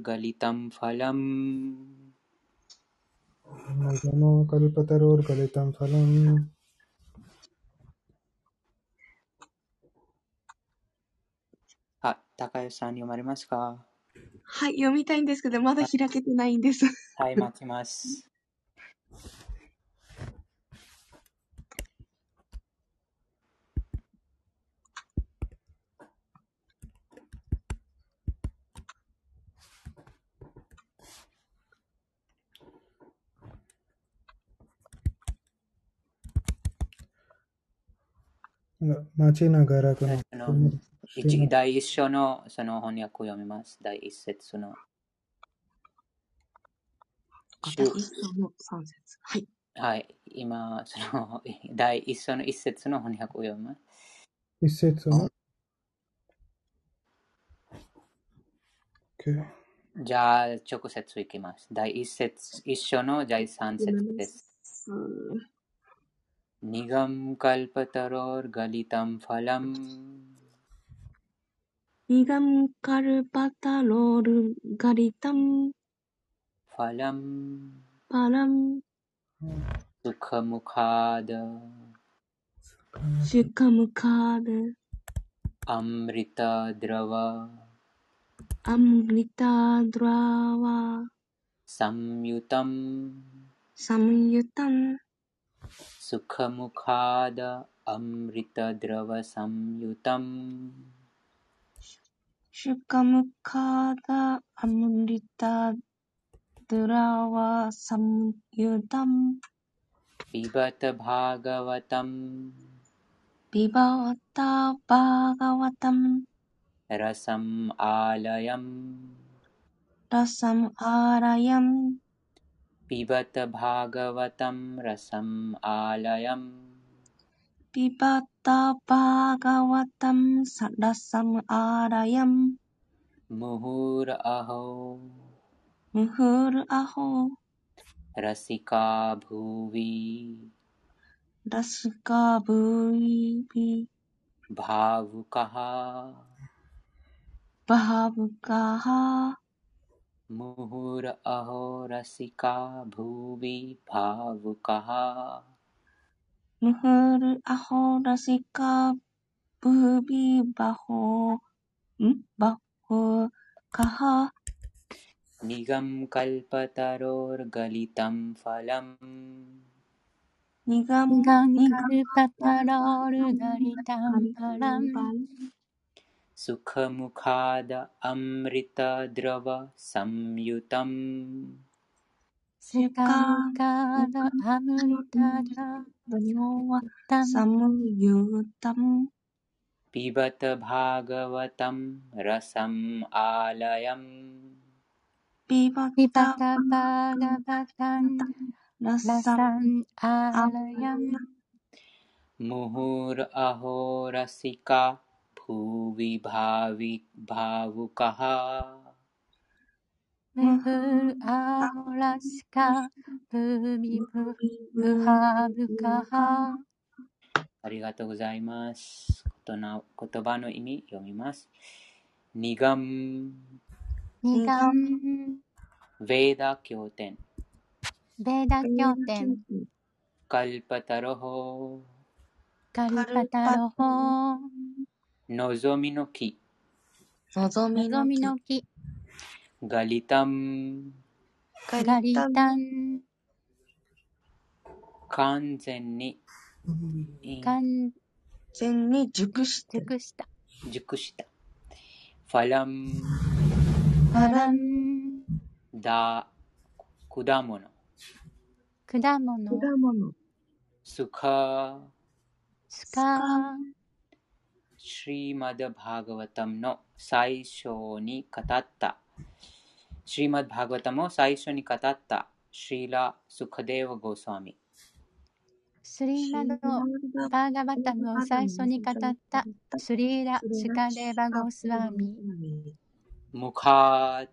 कल्पतरोर्गलितं फलम् नमो कल्पतरोर्गलितं फलम् あ、高橋さん読まれますかはい、読みたいんですけど、まだ開けてないんです。はい、待ちます。 待ちながらこの一第一章のその翻訳を読みます。第一節の。第一章の三節。はい。はい。今、その 第一章の一節の翻訳を読みます。一節の、okay. じゃあ、直接いきます。第一節、一章の第三節です。निगम कल्पतरोर्गलितं फलम् निगम कल्पतरोर्गलितं फलम् फलम् सुखमुखाद सुखमुखाद अमृतद्रव अमृतद्रव संयुतम् संयुतम् सुखमुखाद अमृतद्रवसंयुतम्। सुखमुखाद अमृतद्रवसंयुतम्। पिबत भागवतम्। पिबत भागवतम्। रसम् आलयम्। रसम् आलयम् पिबत भागवतं रसम् आलयम्। पिबत भागवतं रसम् आलयम् मुहुरअहो मुहुरअहो रसिका भुवि। रसिका भुवि। भावुकः। भावुकः। मुहुरअहो रसिका भुवि भावुकः। मुहुरअहो रसिका भुवि बहो बहुकः निगम कल्पतरोर्गलितं फलम्। निगम कल्पतरोर्गलितं फलम्। सुखमुखाद अमृतद्रव संयुतम्। सुखमुखाद अमृतद्रव संयुतम्। पिबत भागवतं रसम् आलयम्। पिबत भागवतं रसम् आलयम्। मुहुरअहो रसिका भुवि भावि भावुकः मुहुरास्का भूमि भावुकः ありがとうございます。言葉の意味読みます。ニガムニガムベーダ経典ベーダ経典カルパタロホカルパタロホ のぞみの木。のぞみの木。ガリタン。ガリタン。完全に。完全に熟した。熟した。熟した。ファラン。ファラン。だ。果物。果物。果物。スカ。スカ。シリマダ・バーガワタムの最初に語った。シリマダ・バーガワタムを最初に語ったシリラ・スカデーワ・ゴスワミ。スリマダ・バーガワタムを最初に語ったスリーラ・スカデーバ・ゴスワミ。ムカー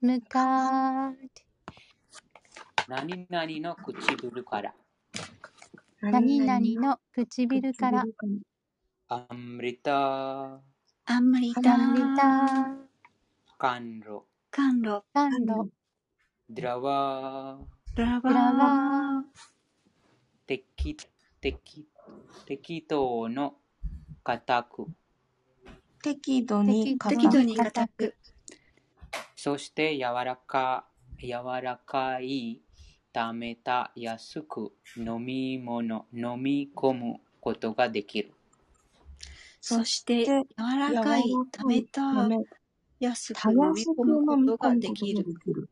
ムカー何々の唇から。何々の唇から。Amrita. Amrita. Amrita. Kanro. 甘露、甘露、ドラワドラドラワワ適適適当の固く適度ー、に適適度に固固く、そして柔らか柔らかいためた安く飲み物飲み込むことができるそしてで柔らかい、ためた、やすく込む飲みことが込むことできる。ができる。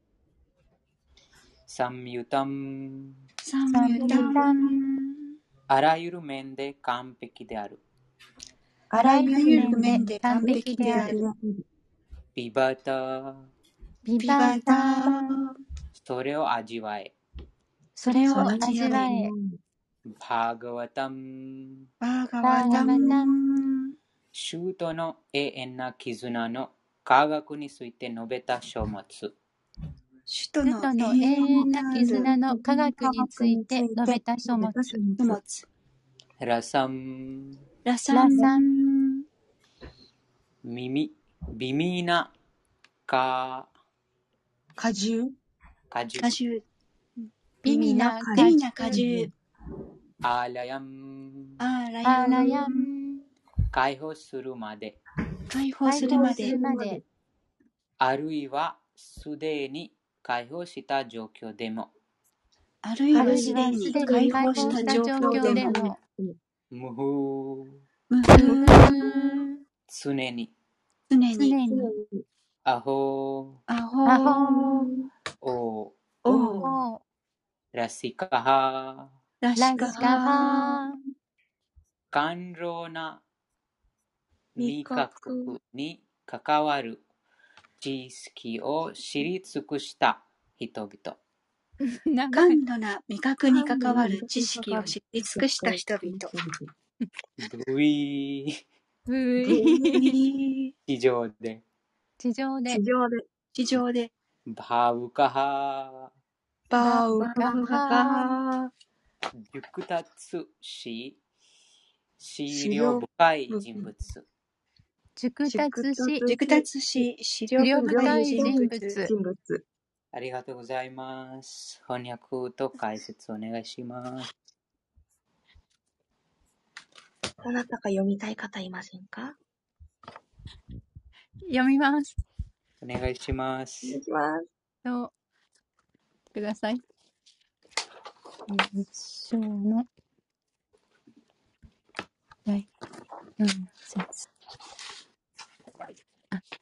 三ユタンサン。あらゆる面で完璧であるあらゆるる面で完璧である。ビバタビビバタ。それを味わえそれを味わえ、バーガワタンバーガバワターガワタン。衆との永遠な絆の科学について述べた書物首都の永遠遠なな絆の科学について述べた書物。ラサンラサラン。サン、耳微妙なか果汁果汁果汁。ビミナビミナ果汁。アーラヤンアーラアーラヤン。ヤン、解放するまで。解放するまで。あるいはすでに解放した状況でも。あるいはすでに解解放放ししたた状状況況ででも。も、無風。無う風。ー常に。常常に。に、アホ。アホ。アホ。オおおラシカハララシシカカハハ甘露な味味覚覚に関わる知識を知り尽くした人々。感度な味覚に関わる知識を知り尽くした人々。ブイーうい 地上で。地上で。地、上で。地上で、バウカハ。バウバウガ熟達し資料深い人物熟達し、熟達し、資料深い人物。ありがとうございます翻訳と解説お願いしますどなたか読みたい方いませんか？読みます。お願いしますお願いします。と、ください。一章の第4節。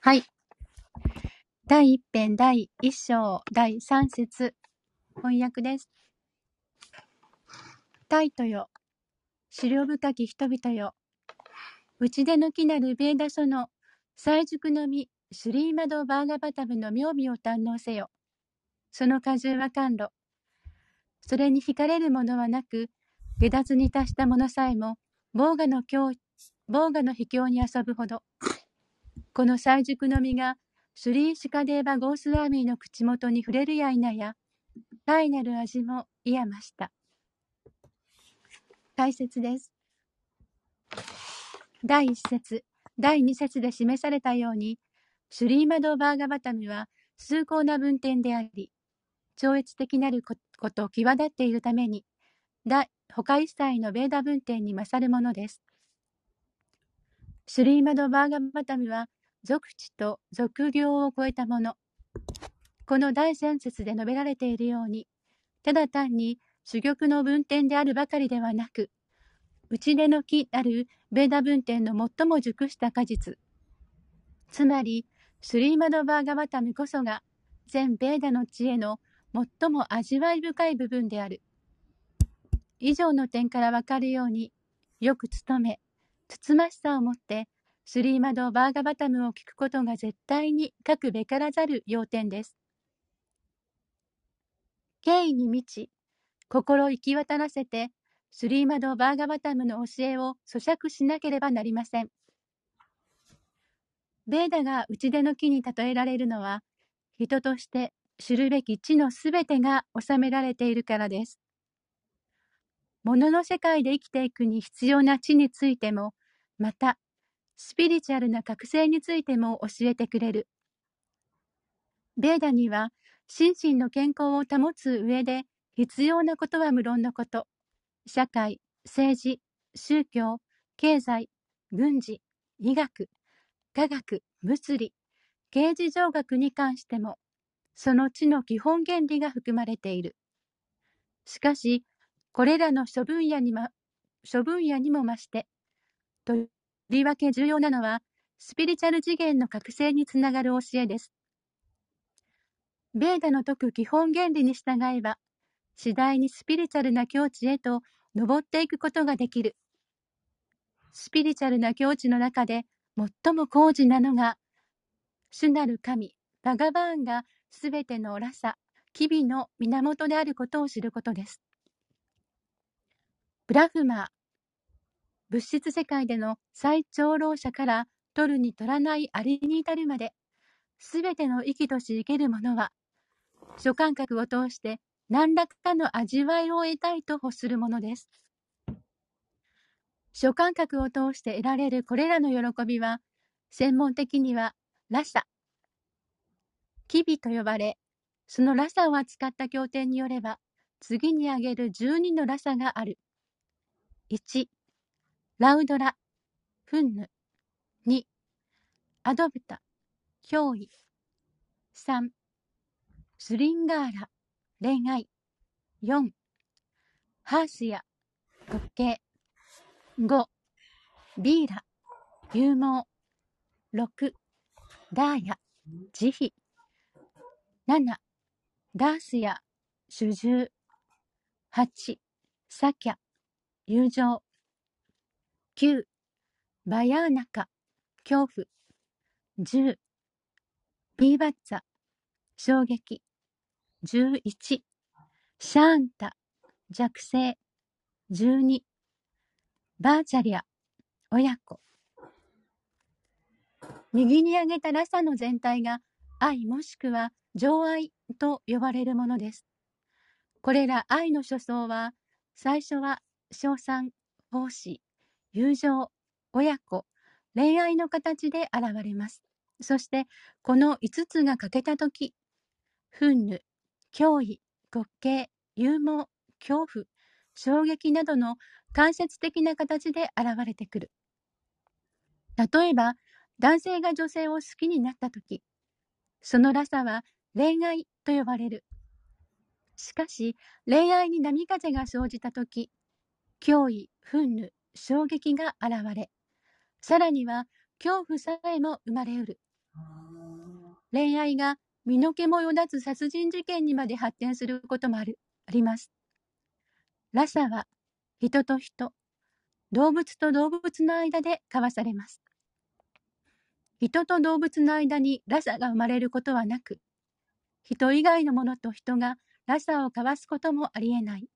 はい。第一編第一章第三節。翻訳です。タイトよ。資料深き人々よ。内でのきなるベーダ書の最熟の実、シュリーマド・バーガバタブの妙味を堪能せよ。その果汁は甘露。それに惹かれるものはなく、下脱に達した者さえも、ボーガの境、ボーガの秘境に遊ぶほど。この最熟の実が、シュリーシカデーバ・ゴースワーミーの口元に触れるや否や、大なる味も癒ました。解説です。第一節、第二節で示されたように、シュリーマド・バーガバタムは崇高な文典であり、超越的なることを際立っているために、他一切のベーダ文典に勝るものです。シュリーマド・バーガバタムは、俗地と俗行を超えたもの。この第三節で述べられているように、ただ単に珠玉の文典であるばかりではなく、内根の木なるベーダ文典の最も熟した果実、つまり、スリーマド・バーガバタムこそが、全ベーダの知恵の最も味わい深い部分である。以上の点からわかるように、よく努め、つつましさをもって、スリーマド・バーガバタムを聞くことが絶対に書くべからざる要点です。敬意に満ち、心行き渡らせて、スリーマド・バーガバタムの教えを咀嚼しなければなりません。ベーダが打ち出の木に例えられるのは、人として知るべき知のすべてが収められているからです。物の世界で生きていくに必要な知についても、また、スピリチュアルな覚醒についても教えてくれる。ベーダには、心身の健康を保つ上で必要なことは無論のこと、社会、政治、宗教、経済、軍事、医学、科学、物理、刑事上学に関しても、その地の基本原理が含まれている。しかし、これらの諸分野に,、ま、諸分野にも増して、とりわけ重要なのは、スピリチュアル次元の覚醒につながる教えです。ベーダの説く基本原理に従えば、次第にスピリチュアルな境地へと登っていくことができる。スピリチュアルな境地の中で最も高次なのが、主なる神、バガバーンがすべてのラサ、機微の源であることを知ることです。ブラフマー、物質世界での最長老者から取るに取らないありに至るまで、すべての生きとし生けるものは、諸感覚を通して何らかの味わいを得たいと欲するものです。諸感覚を通して得られるこれらの喜びは、専門的にはラサ、キビと呼ばれ、そのラサを扱った経典によれば、次に挙げる12のラサがある。1、ラウドラ、フンヌ。2、アドブタ、脅威。3、スリンガーラ、恋愛。4、ハースや、特形。5、ビーラ、勇猛。6、ダーヤ、慈悲。7、ダースや、主従。8、サキャ、友情。9、バヤーナカ、恐怖。10、ビーバッツァ、衝撃。11、シャーンタ、弱性。12、バーチャリア、親子。右に挙げたラサの全体が愛もしくは情愛と呼ばれるものです。これら愛の初相は、最初は称賛、奉仕、友情、親子、恋愛の形で現れます。そして、この5つが欠けたとき、憤怒、脅威、滑稽、勇猛、恐怖、衝撃などの間接的な形で現れてくる。例えば、男性が女性を好きになったとき、そのラサは恋愛と呼ばれる。しかし、恋愛に波風が生じたとき、脅威、憤怒、衝撃が現れ、さらには恐怖さえも生まれうる。恋愛が身の毛もよだつ殺人事件にまで発展することもある、あります。ラサは人と人、動物と動物の間で交わされます。人と動物の間にラサが生まれることはなく、人以外のものと人がラサを交わすこともありえない。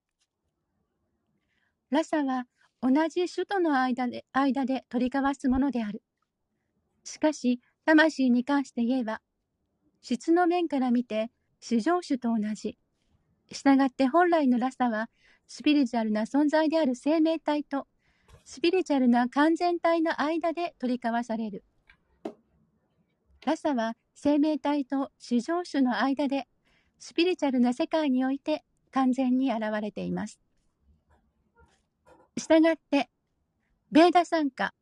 ラサは同じ種との間で間で取り交わすものである。しかし、魂に関して言えば、質の面から見て、至上種と同じ。したがって本来のラサは、スピリチュアルな存在である生命体と、スピリチュアルな完全体の間で取り交わされる。ラサは生命体と至上種の間で、スピリチュアルな世界において完全に現れています。したがって、ベーダ参加、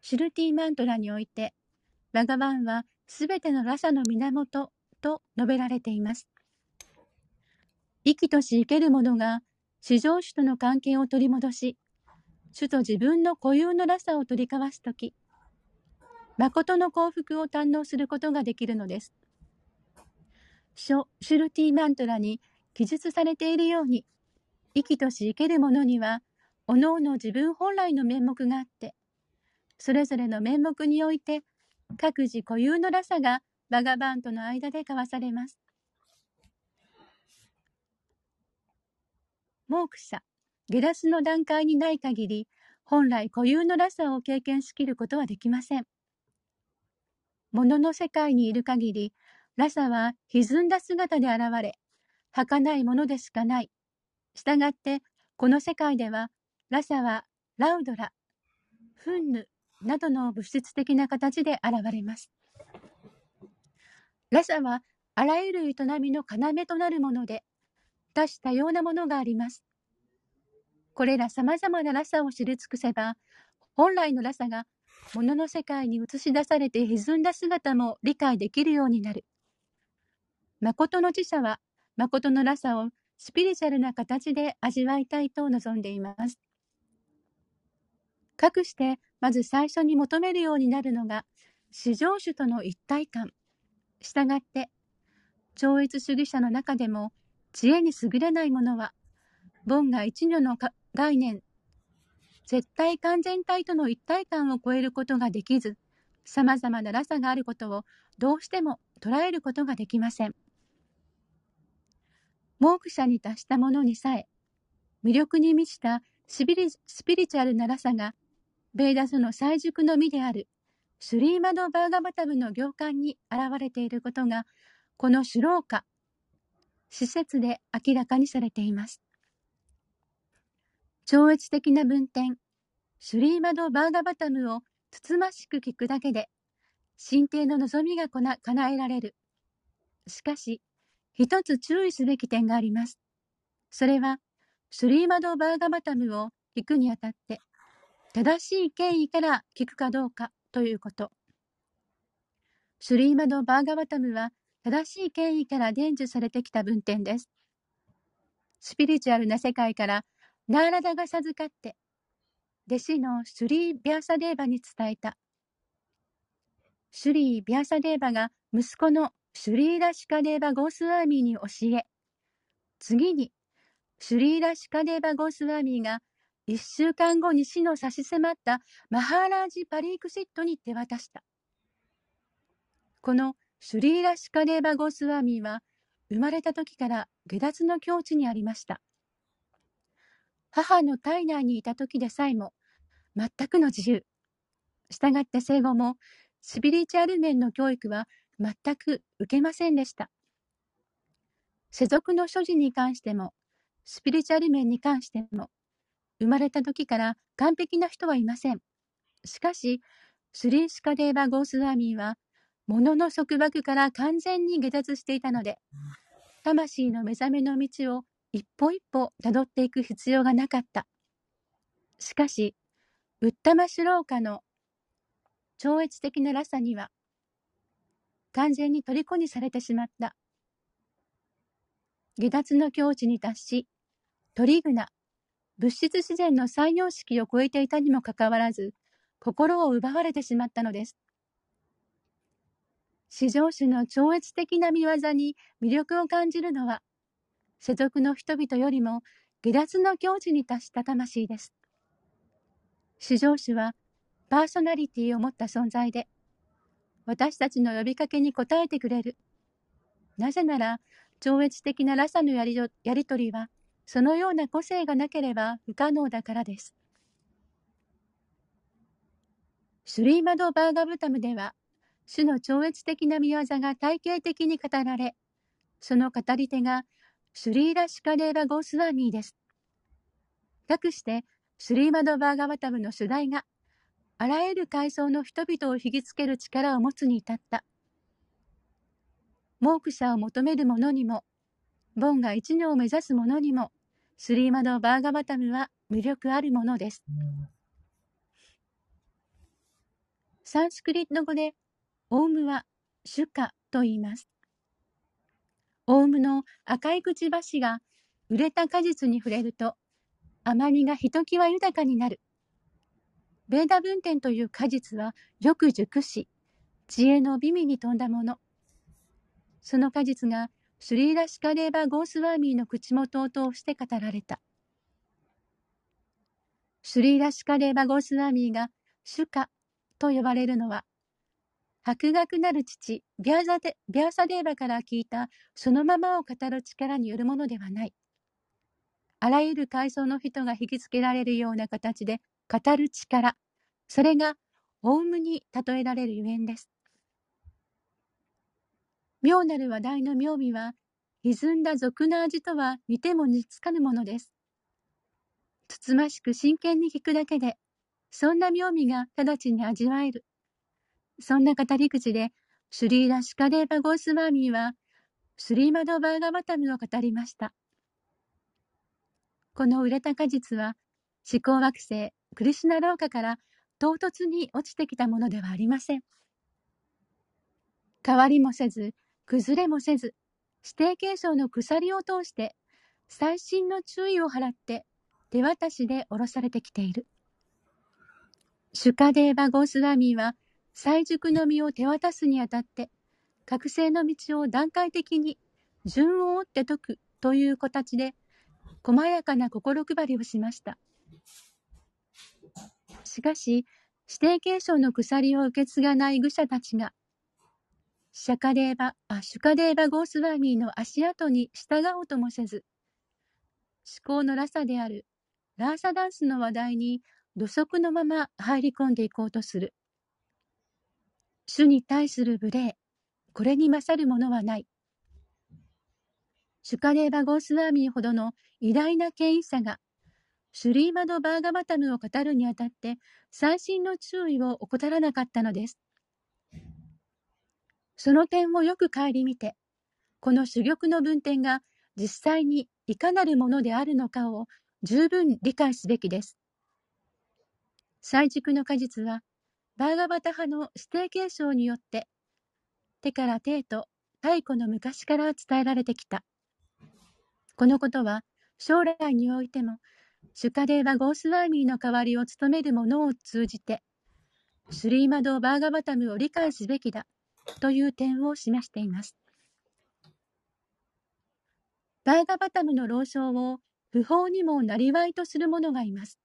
シルティマントラにおいて、バガバンはすべてのラサの源と述べられています。生きとし生ける者が、至上主との関係を取り戻し、主と自分の固有のラサを取り交わすとき、誠の幸福を堪能することができるのです。書シュルティマントラに記述されているように、生きとし生ける者には、おのおの自分本来の面目があって、それぞれの面目において、各自固有のラサがバガバンとの間で交わされます。モークシャ、ゲラスの段階にない限り、本来固有のラサを経験しきることはできません。物の世界にいる限り、ラサは歪んだ姿で現れ、儚いものでしかないしたがって、この世界では、ラサはラウドラ、フンヌなどの物質的な形で現れます。ラサはあらゆる営みの要となるもので、多種多様なものがあります。これら様々なラサを知り尽くせば、本来のラサが物の世界に映し出されて歪んだ姿も理解できるようになる。誠の知者は、誠のラサをスピリチュアルな形で味わいたいと望んでいます。かくして、まず最初に求めるようになるのが、至上主との一体感。したがって、超越主義者の中でも知恵に優れない者は、凡が一如の概念、絶対完全体との一体感を超えることができず、様々なラサがあることをどうしても捉えることができません。モーク者に達した者にさえ、魅力に満ちたスピリチュアルなラサが、ベーダスの最熟の実であるスリーマド・バーガバタブの行間に現れていることが、このシュローカ、施設で明らかにされています。超越的な文典、シュリーマド・バーガバタムをつつましく聞くだけで、神帝の望みがこな叶えられる。しかし、一つ注意すべき点があります。それは、シュリーマド・バーガバタムを聞くにあたって、正しい経緯から聞くかどうかということ。シュリーマド・バーガバタムは正しい経緯から伝授されてきた文典です。スピリチュアルな世界からナーラダが授かって、弟子のシュリー・ビアサデーバに伝えた。シュリー・ビアサデーバが息子のシュリーラ・シカデーバ・ゴスワミに教え、次にシュリーラ・シカデーバ・ゴースワーミーが一週間後に死の差し迫ったマハーラージ・パリークシットに手渡した。このシュリーラ・シカデーバ・ゴースワーミーは生まれた時から下脱の境地にありました。母の体内にいた時でさえも全くの自由。したがって生後もスピリチュアル面の教育は全く受けませんでした。世俗の所持に関しても、スピリチュアル面に関しても、生まれた時から完璧な人はいません。しかし、スリーシカデーバ・ゴースワーミーは、物の束縛から完全に下脱していたので、魂の目覚めの道を一歩一歩辿っていく必要がなかった。しかし、ウッタマシュローカの超越的なラサには、完全に虜にされてしまった。下脱の境地に達し、トリグナ、物質自然の採用式を超えていたにもかかわらず、心を奪われてしまったのです。至上主の超越的な見業に魅力を感じるのは、世俗の人々よりも下脱の境地に達した魂です。至上主はパーソナリティを持った存在で、私たちの呼びかけに応えてくれる。なぜなら、超越的なラサのやりやりとりは、そのような個性がなければ不可能だからです。シュリーマド・バーガブタムでは、主の超越的な見業が体系的に語られ、その語り手がシュリーラ・シカレーバ・ゴースワーミーです。かくして、シュリーマド・バーガバタムの主題が、あらゆる階層の人々を引きつける力を持つに至った。モーク者を求める者にも、ボンが一女を目指す者にも、スリーマド・バーガバタムは魅力あるものです。サンスクリット語で、オウムは主家と言います。オウムの赤いくちばしが売れた果実に触れると、甘みがひときわ豊かになる。ベーダ文典という果実はよく熟し、知恵の美味に富んだもの。その果実がスリーラシカレーバ・ゴースワーミーの口元を通して語られた。スリーラシカレーバ・ゴースワーミーが主家と呼ばれるのは、博学なる父ビアザデビアサデーバから聞いたそのままを語る力によるものではない。あらゆる階層の人が引きつけられるような形で語る力、それがオウムに例えられるゆえんです。妙なる話題の妙味は、歪んだ俗な味とは似ても似つかぬものです。つつましく真剣に聞くだけで、そんな妙味が直ちに味わえる。そんな語り口で、シュリーラ・シカデーバ・ゴースワーミーは、スリーマド・バーガバタムを語りました。この売れた果実は、思考惑星、クリシュナ廊下から唐突に落ちてきたものではありません。変わりもせず、崩れもせず、指定継承の鎖を通して、細心の注意を払って手渡しで下ろされてきている。シュカデーバ・ゴースワミーは、最熟の実を手渡すにあたって、覚醒の道を段階的に順を追って解くという形で、細やかな心配りをしました。しかし、指定継承の鎖を受け継がない愚者たちが、シャカデーバ、あ、シュカデーバ・ゴースワーミーの足跡に従おうともせず、思考のラサであるラーサダンスの話題に土足のまま入り込んでいこうとする。主に対する無礼、これに勝るものはない。シュカデーバ・ゴースワーミーほどの偉大な権威者が、シュリーマド・バーガバタムを語るにあたって、細心の注意を怠らなかったのです。その点をよく顧みて、この珠玉の文典が実際にいかなるものであるのかを十分理解すべきです。最熟の果実は、バーガバタ派の指定継承によって、手から手と太古の昔から伝えられてきた。このことは、将来においても、シュカデーバ・ゴースワーミーの代わりを務める者を通じて、スリーマド・バーガバタムを理解すべきだという点を示しています。バーガバタムの老将を不法にもなりわいとする者がいます。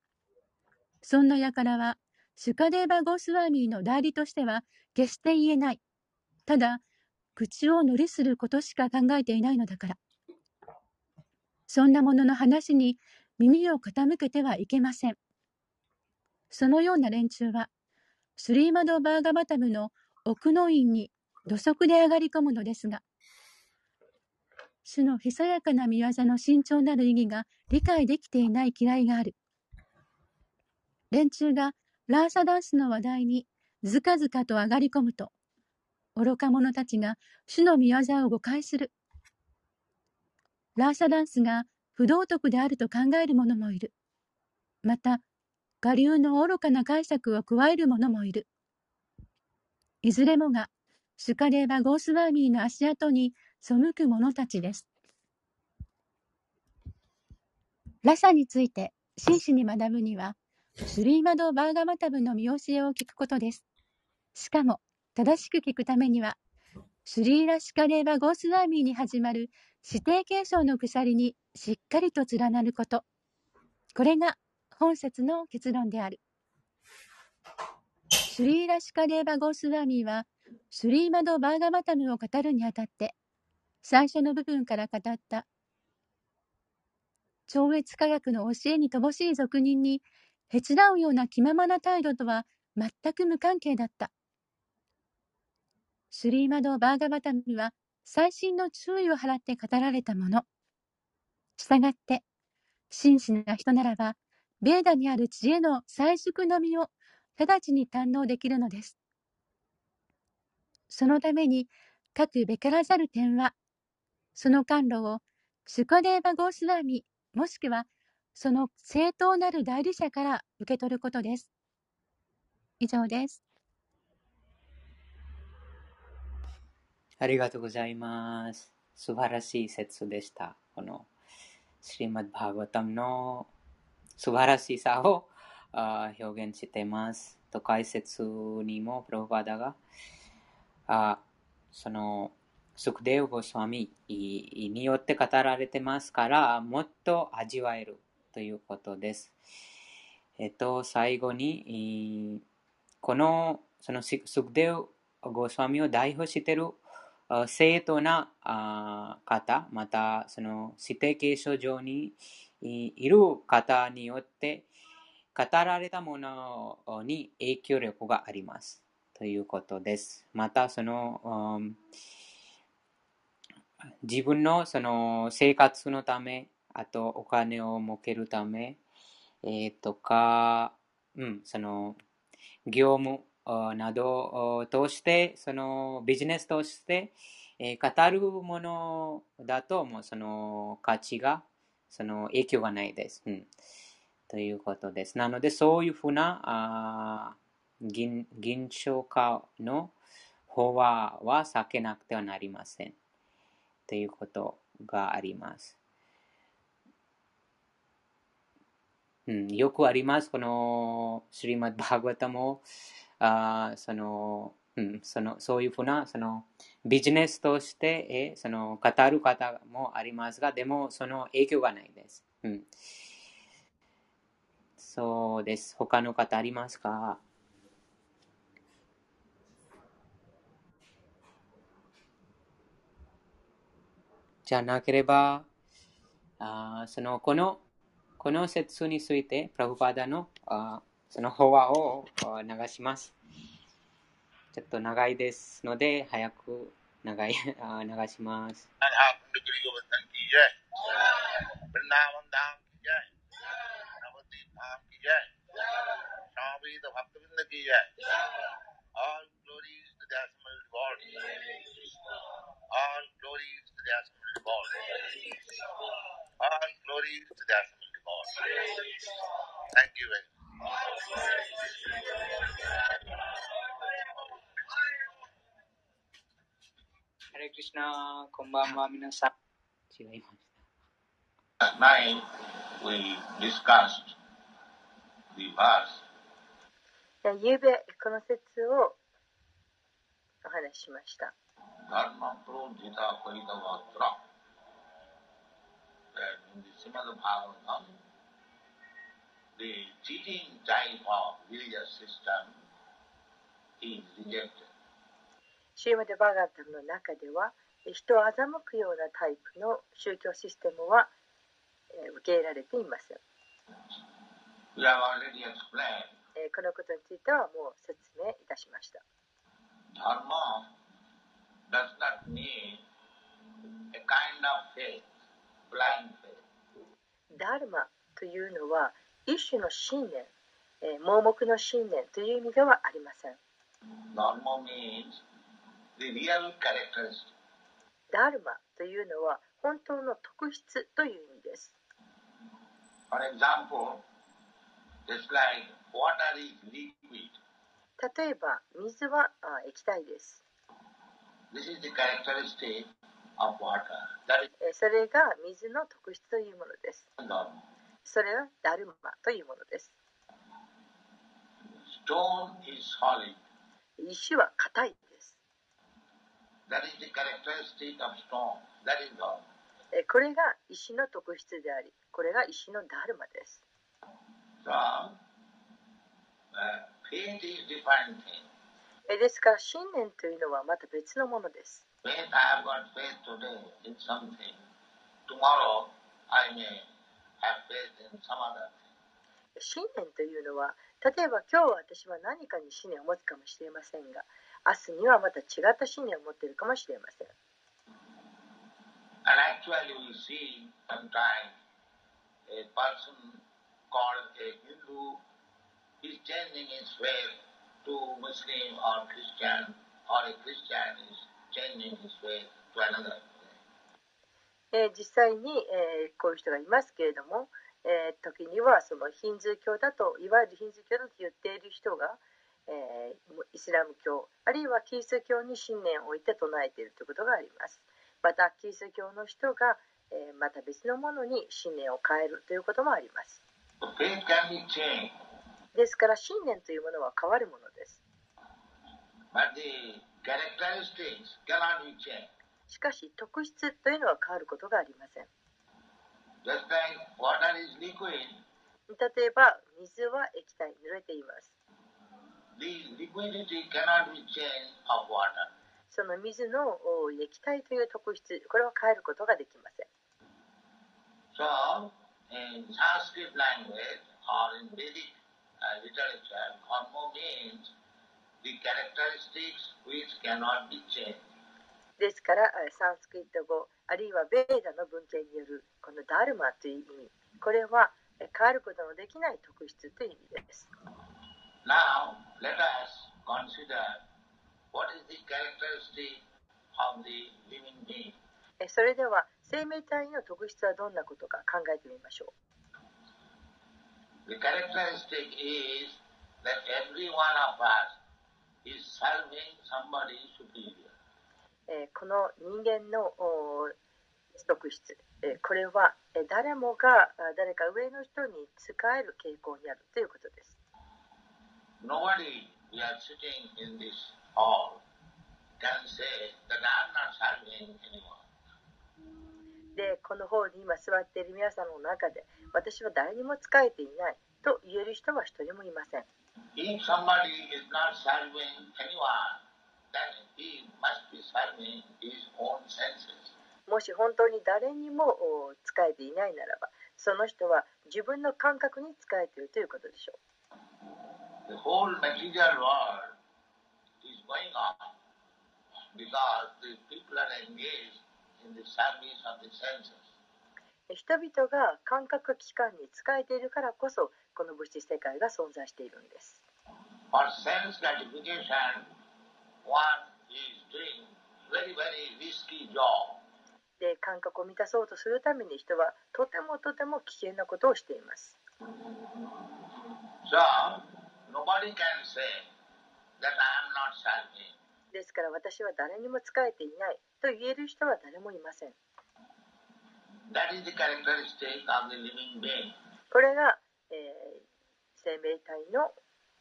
そんな輩は、シュカデーバ・ゴースワーミーの代理としては決して言えない。ただ、口を乗りすることしか考えていないのだから。そんなものの話に耳を傾けてはいけません。そのような連中は、スリーマド・バーガバタムの奥の院に土足で上がり込むのですが、主のひそやかな見業の慎重なる意義が理解できていない嫌いがある。連中がラーサダンスの話題にずかずかと上がり込むと、愚か者たちが主の見業を誤解する。ラーサダンスが不道徳であると考える者もいる。また、我流の愚かな解釈を加える者もいる。いずれもが、シュカレーバ・ゴースワーミーの足跡に背く者たちです。ラサについて真摯に学ぶには、スリーマド・バーガマタブの見教えを聞くことです。しかも、正しく聞くためには、スリーラ・シカレーバ・ゴースワーミーに始まる指定継承の鎖にしっかりと連なること。これが本節の結論である。スリーラ・シカレーバ・ゴースワミーは、スリーマド・バーガマタムを語るにあたって、最初の部分から語った超越科学の教えに乏しい俗人にへつらうような気ままな態度とは全く無関係だった。スリーマド・バーガバタムは細心の注意を払って語られたもの。したがって、真摯な人ならば、ベーダにある知恵の最熟のみを直ちに堪能できるのです。そのために、各べからざる点は、その甘露をシュカデーバ・ゴースワミ、もしくはその正当なる代理者から受け取ることです。以上です。ありがとうございます。素晴らしい説でした。このシリマッバーガタムの素晴らしさを表現しています。と解説にもプロバダがあそのスクデウゴスワミによって語られてますから、もっと味わえるということです。えっと、最後に、この、そのスクデウゴスワミを代表している正当な方、またその指定継承上にいる方によって語られたものに影響力があります。ということです。またその、自分のその生活のため、あとお金を儲けるため、えー、とか、うん、その業務などを通して、そのビジネスとして、えー語るものだと、もうその価値が、その影響がないです。うん、ということです。なので、そういうふうなあ銀銀賞化の法話は避けなくてはなりません。ということがあります。うん、よくあります。この シリマッバーガタも、あその、うん、そのそういうふうなそのビジネスとして、えその語る方もありますが、でもその影響がないです。うん、そうです。他の方ありますか？じゃなければ、あそのこのこの説について、プラブパダのあーその法話を流します。ちょっと長いですので、早く流い流します。All glories to the Asmal Lord. All glories to the Asmal Lord. All glories to the Asmal Lord. Thank you very much. ハレクリシナ、こんばんは、皆さん。違いまし Last night we discussed the verse ゆうべこの説をお話ししました。Dharma Prodhita Paritavatra. That in the Srimad Bhagavatam, the teaching type of religious system is rejected. シウマデバガタムの中では人を欺くようなタイプの宗教システムは受け入れられています。このことについてはもう説明いたしました。ダルマというのは、一種の信念、盲目の信念という意味ではありません。ダルマというのは本当の特質という意味です。例えば水は液体です。それが水の特質というものです。それはダルマというものです。Stone is solid. 石は硬いです。That is the characteristic of stone. That is dharma. えーこれが石の特質であり、これが石のダルマです。So, uh, faith is different thing. えーですから信念というのはまた別のものです。Faith, I have got faith today in something. Tomorrow, I may 信念というのは、例えば今日私は何かに信念を持つかもしれませんが、明日にはまた違った信念を持っているかもしれません。To Muslim or Christian, or a Christian is changing his faith to another. えー実際に、えーこういう人がいますけれども、えー時にはそのヒンズー教だといわゆるヒンズー教だと言っている人が、えーイスラム教あるいはキリスト教に信念を置いて唱えているということがあります。またキリスト教の人が、えーまた別のものに信念を変えるということもあります。ですから信念というものは変わるものです。But the characteristics cannot be changed. しかし特質というのは変わることがありません。例えば水は液体濡れています。その水の液体という特質これは変えることができません。So, Uh, means the characteristics which cannot be changed. ですからえーサンスクリット語あるいはベーダの文献によるこのダルマという意味これはえー変わることのできない特質という意味です Now, let us consider what is the characteristic of the living being. えそれでは生命体の特質はどんなことか考えてみましょ The characteristic is that every one of us is serving somebody superior. え、この人間の特質、えー、これは、え、誰もが誰か上の人に使える傾向にあるということです。で、この方に今座っている皆さんの中で、私は誰にも使えていないと言える人は一人もいません。もし本当に誰にもお仕えていないならばその人は自分の感覚に仕えているということでしょ The whole material world is going on because the people are engaged in the service of the senses. う人々が感覚器官に仕えているからこそこの物質世界が存在しているんです For sense gratification, で感覚を満たそうとするために人はとてもとても危険なことをしています So, nobody can say that I am not serving. ですから私は誰にも仕えていないと言える人は誰もいません That is the characteristic of the living being. これが、えー生命体の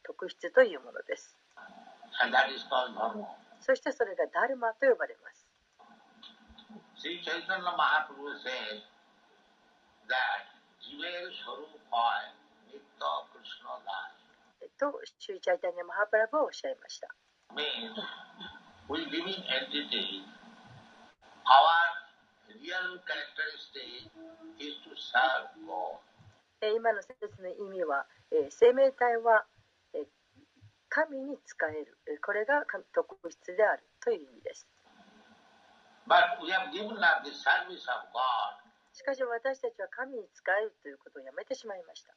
特質というものです And that is called dharma. そしてそれがダルマと呼ばれます。と、シュイチャイタニア・マハプラブはおっしゃいました。今の説の意味は、生命体は神に使える。これが特質である。という意味です。しかし私たちは神に使えるということをやめてしまいました。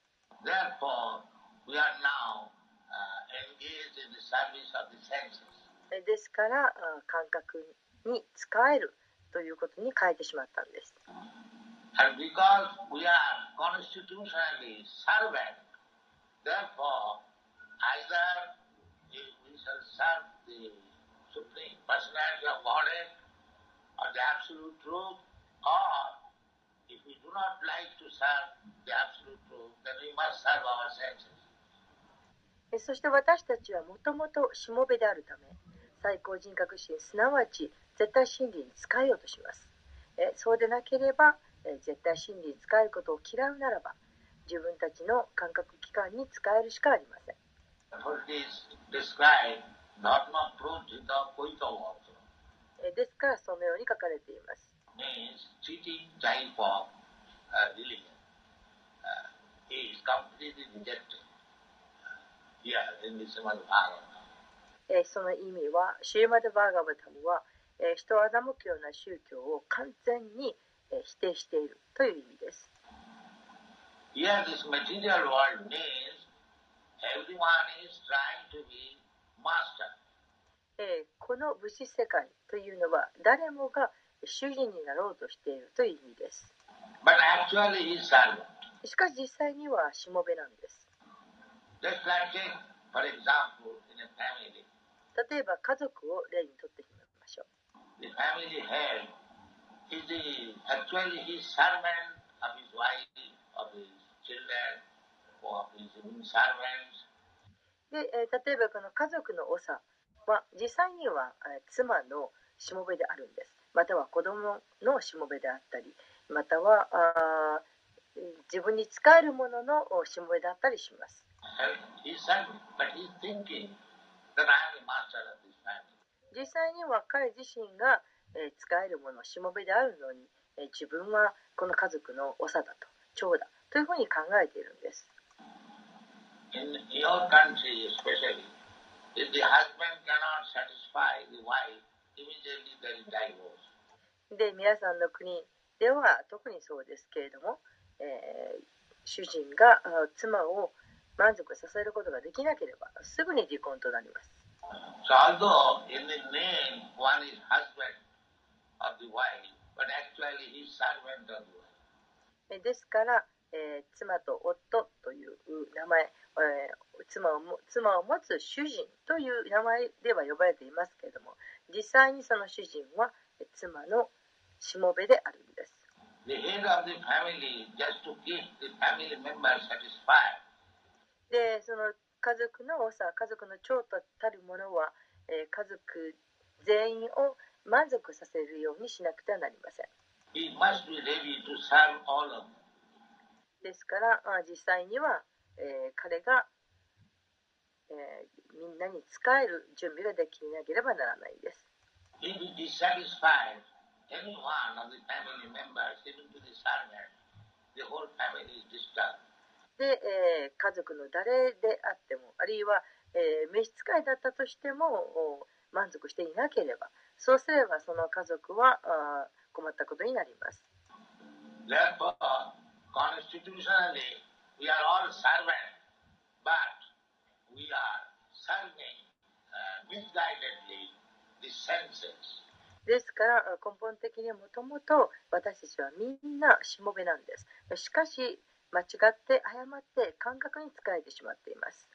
ですから感覚に使えるということに変えてしまったんです。Shall serve the Supreme Personality of Godhead or the Absolute Truth, or if we do not like to serve the Absolute Truth, then we must serve our senses. えそして私たちはもともとしもべであるため最高人格心すなわち絶対真理に使えようとしますえそうでなければえ絶対真理に使えることを嫌うならば自分たちの感覚器官に使えるしかありませんですからそのように書かれています。その意味は、シューマド・バーガーバタムは、人を欺く宗教を完全に否定しているという意味です。え、この物質世界というのは誰もが主人になろうとしているという意味です。しかし実際にはしもべなんです。例えば家族を例にとってみましょう。Is the, actually his. で、えー例えばこの家族の長は実際には、えー妻のしもべであるんです。または子供のしもべであったりまたはあ自分に使えるもののしもべだったりします。実際には彼自身が、使えるものしもべであるのに、自分はこの家族の長だと長だというふうに考えているんです。In your country especially, if the husband cannot satisfy the wife, immediately there is divorce. で皆さんの国では特にそうですけれども、えー主人があ妻を満足させることができなければすぐに離婚となります So although in the name one is husband of the wife, but actually he is servant of the wife. えですから、えー妻と夫という名前、えー妻をも妻を持つ主人という名前では呼ばれていますけれども実際にその主人はえー妻のしもべであるんです.でその家族の長家族の長とたるものは、えー家族全員を満足させるようにしなくてはなりません He must be ready to serve all of them. ですからあ実際には、え、彼が、え、みんなに使える準備ができなければならないです。で、え、家族の誰であっても、あるいは、えー、召使いだったとしても、満足していなければ、そうすればその家族は困ったことになります。We are all servant, but we are serving uh, misguidedly the senses. ですから根本的にもともと私たちはみんなしもべなんです。しかし間違って誤って感覚に使えてしまっています。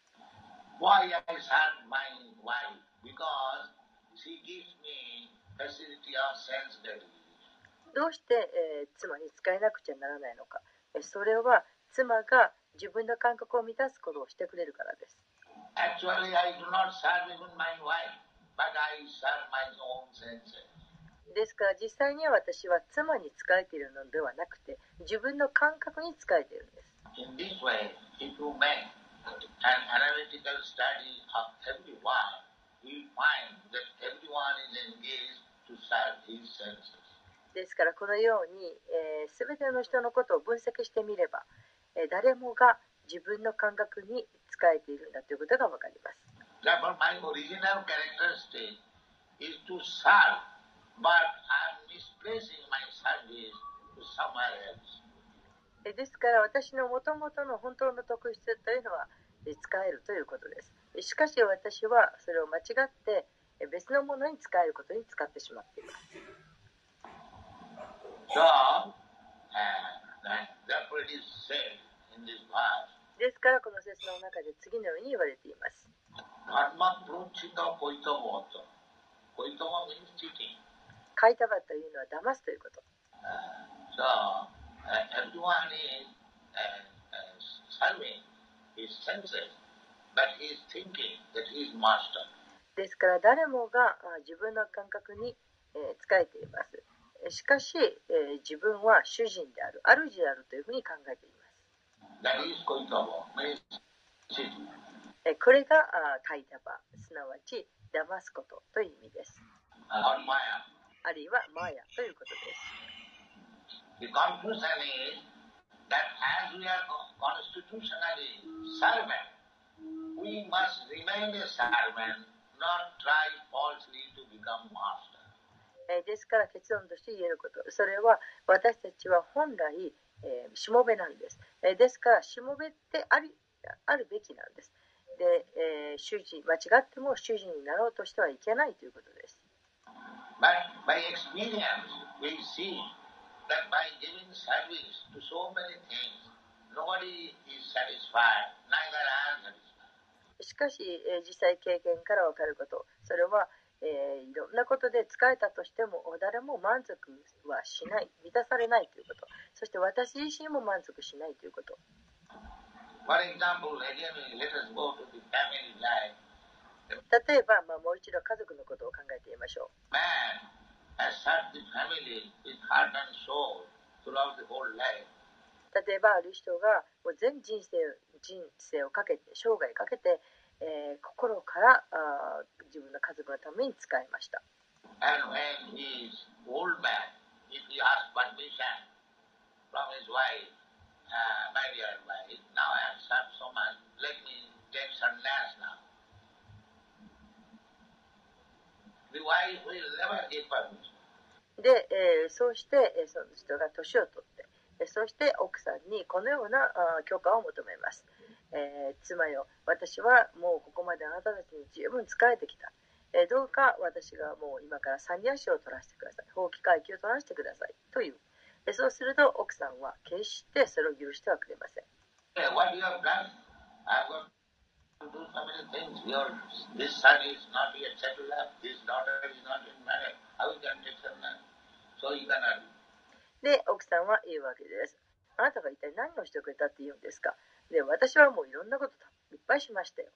どうして、えー、妻に使えなくちゃならないのか。それは、妻が自分の感覚を満たすことをしてくれるからです。ですから実際には私は妻に仕えているのではなくて自分の感覚に仕えているんです。ですからこのように、え、全ての人のことを分析してみればえー誰もが自分の感覚に仕えているんだということが分かります。ですから私のもともとの本当の特質というのはえー使えるということです。えーしかし私はそれを間違ってえー別のものに使えることに使ってしまっています。So, uh, ですからこの説の中で次のように言われています。カイタバというのは騙すということ。ですから誰もが自分の感覚に仕えています。しかし、えー、自分は主人である、主であるというふうに考えています。これがあカイタバ、すなわち騙すことという意味です。あるいはマヤということです。えーですから結論として言えること。それは私たちは本来、えーしもべなんです、えーですからしもべってありあるべきなんです。で、えー主人間違っても主人になろうとしてはいけないということです。By experience, we see that by giving service to so many things, nobody is satisfied, neither I am satisfied. しかし、えー実際経験から分かること。それは、えーいろんなことで使えたとしても誰も満足はしない満たされないということそして私自身も満足しないということ For example, again, let us go to the family life. 例えば、まあ、もう一度家族のことを考えてみましょ Man has served the family with heart and soul throughout the whole life. う例えばある人がもう全人生人生をかけて生涯かけて、えー、心からあ自分の家族のために使いました。で、えー、そうして、えー、その人が年を取って、えー、そして奥さんにこのようなあ許可を求めます。え、妻よ。私はもうここまであなたたちに十分仕えてきた、え、どうか私がもう今から三人足を取らせてください。放棄階級を取らせてください。という。でそうすると奥さんは決してそれを許してはくれません。で奥さんは言うわけです。あなたが一体何をしてくれたって言うんですか？で、私はもういろんなこといっぱいしましたよ。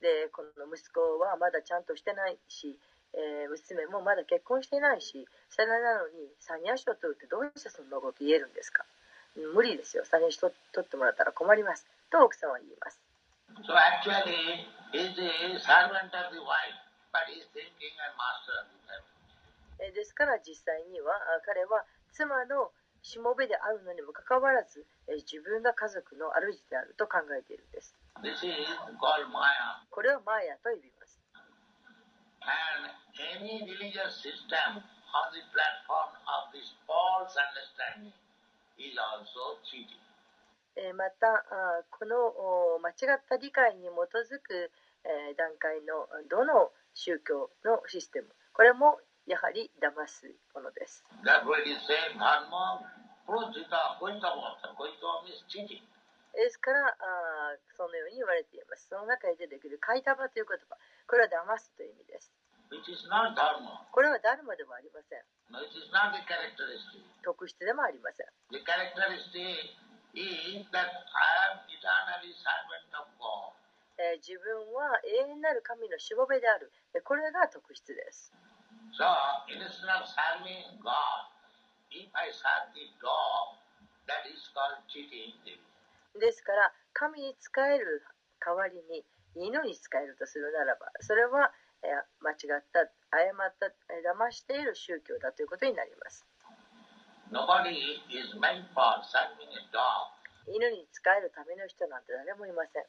で、この息子はまだちゃんとしてないし、えー娘もまだ結婚してないし、それなのに、サニアシを取るってどうしてそんなこと言えるんですか？無理ですよ。サニアシ取ってもらったら困ります。と奥さんは言います。So actually, he is a servant of the wife, but he is thinking I'm master of the family. えーですから実際にはあ彼は妻のしもべであるのにもかかわらず、自分が家族の主であると考えているんです。これをマヤと呼びます。また、この間違った理解に基づく段階のどの宗教のシステム、これもやはり騙すものです。ですからあ、そのように言われています。その中でできる、カイタバという言葉、これは騙すという意味です。これはダルマでもありません。特質でもありません。ええ、自分は永遠なる神のしもべである。これが特質です。ですから神に使える代わりに犬に使えるとするならばそれは間違った誤った騙している宗教だということになります。犬に使えるための人なんて誰もいません。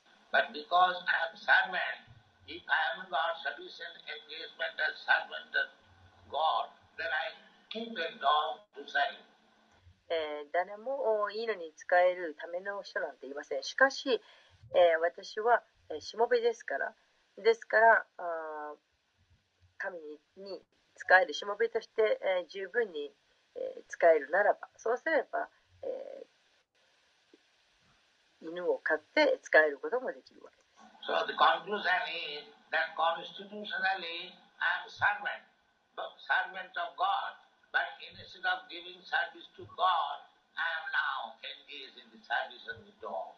えー誰もお犬に仕えるための人なんていません。しかし、えー私は、えーしもべですから。ですからあ神にに仕える。しもべとして、えー十分に、えー使えるならば。そうすれば、えー犬を飼って使えることもできるわけです。So servant, of God. But instead of giving service to God, I am now engaged in the service of the dog.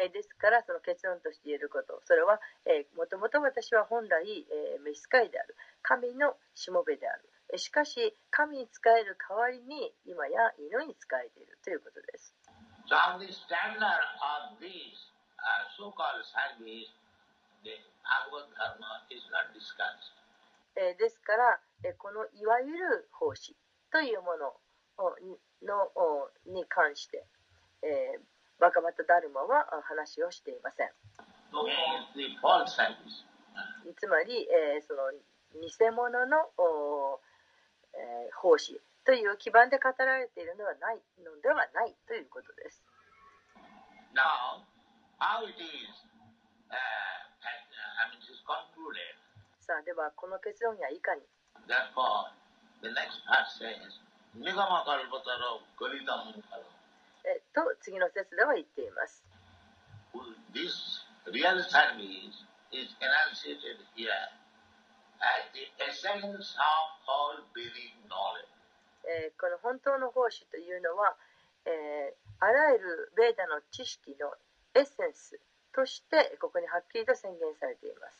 えーですからその結論として言えることそれは、えーもともと私は本来、えー召使いである神のしもべであるえーしかし神に仕える代わりに今や犬に仕えているということです So on the standard of this uh, so-called service, the Bhagavad Dharma is not discussed. えーですから、えーこのいわゆる奉仕というもののに関して、えーバカバタダルマは話をしていませんつまり、えーその偽物の、えー奉仕という基盤で語られているのはないのではないということです。Now, how it is, uh, I mean, concluded. では、この結論にはいかに？Says, と、次の説では言っています。この本当の奉仕というのは、あらゆるベーダの知識のエッセンスとしてここにはっきりと宣言されています。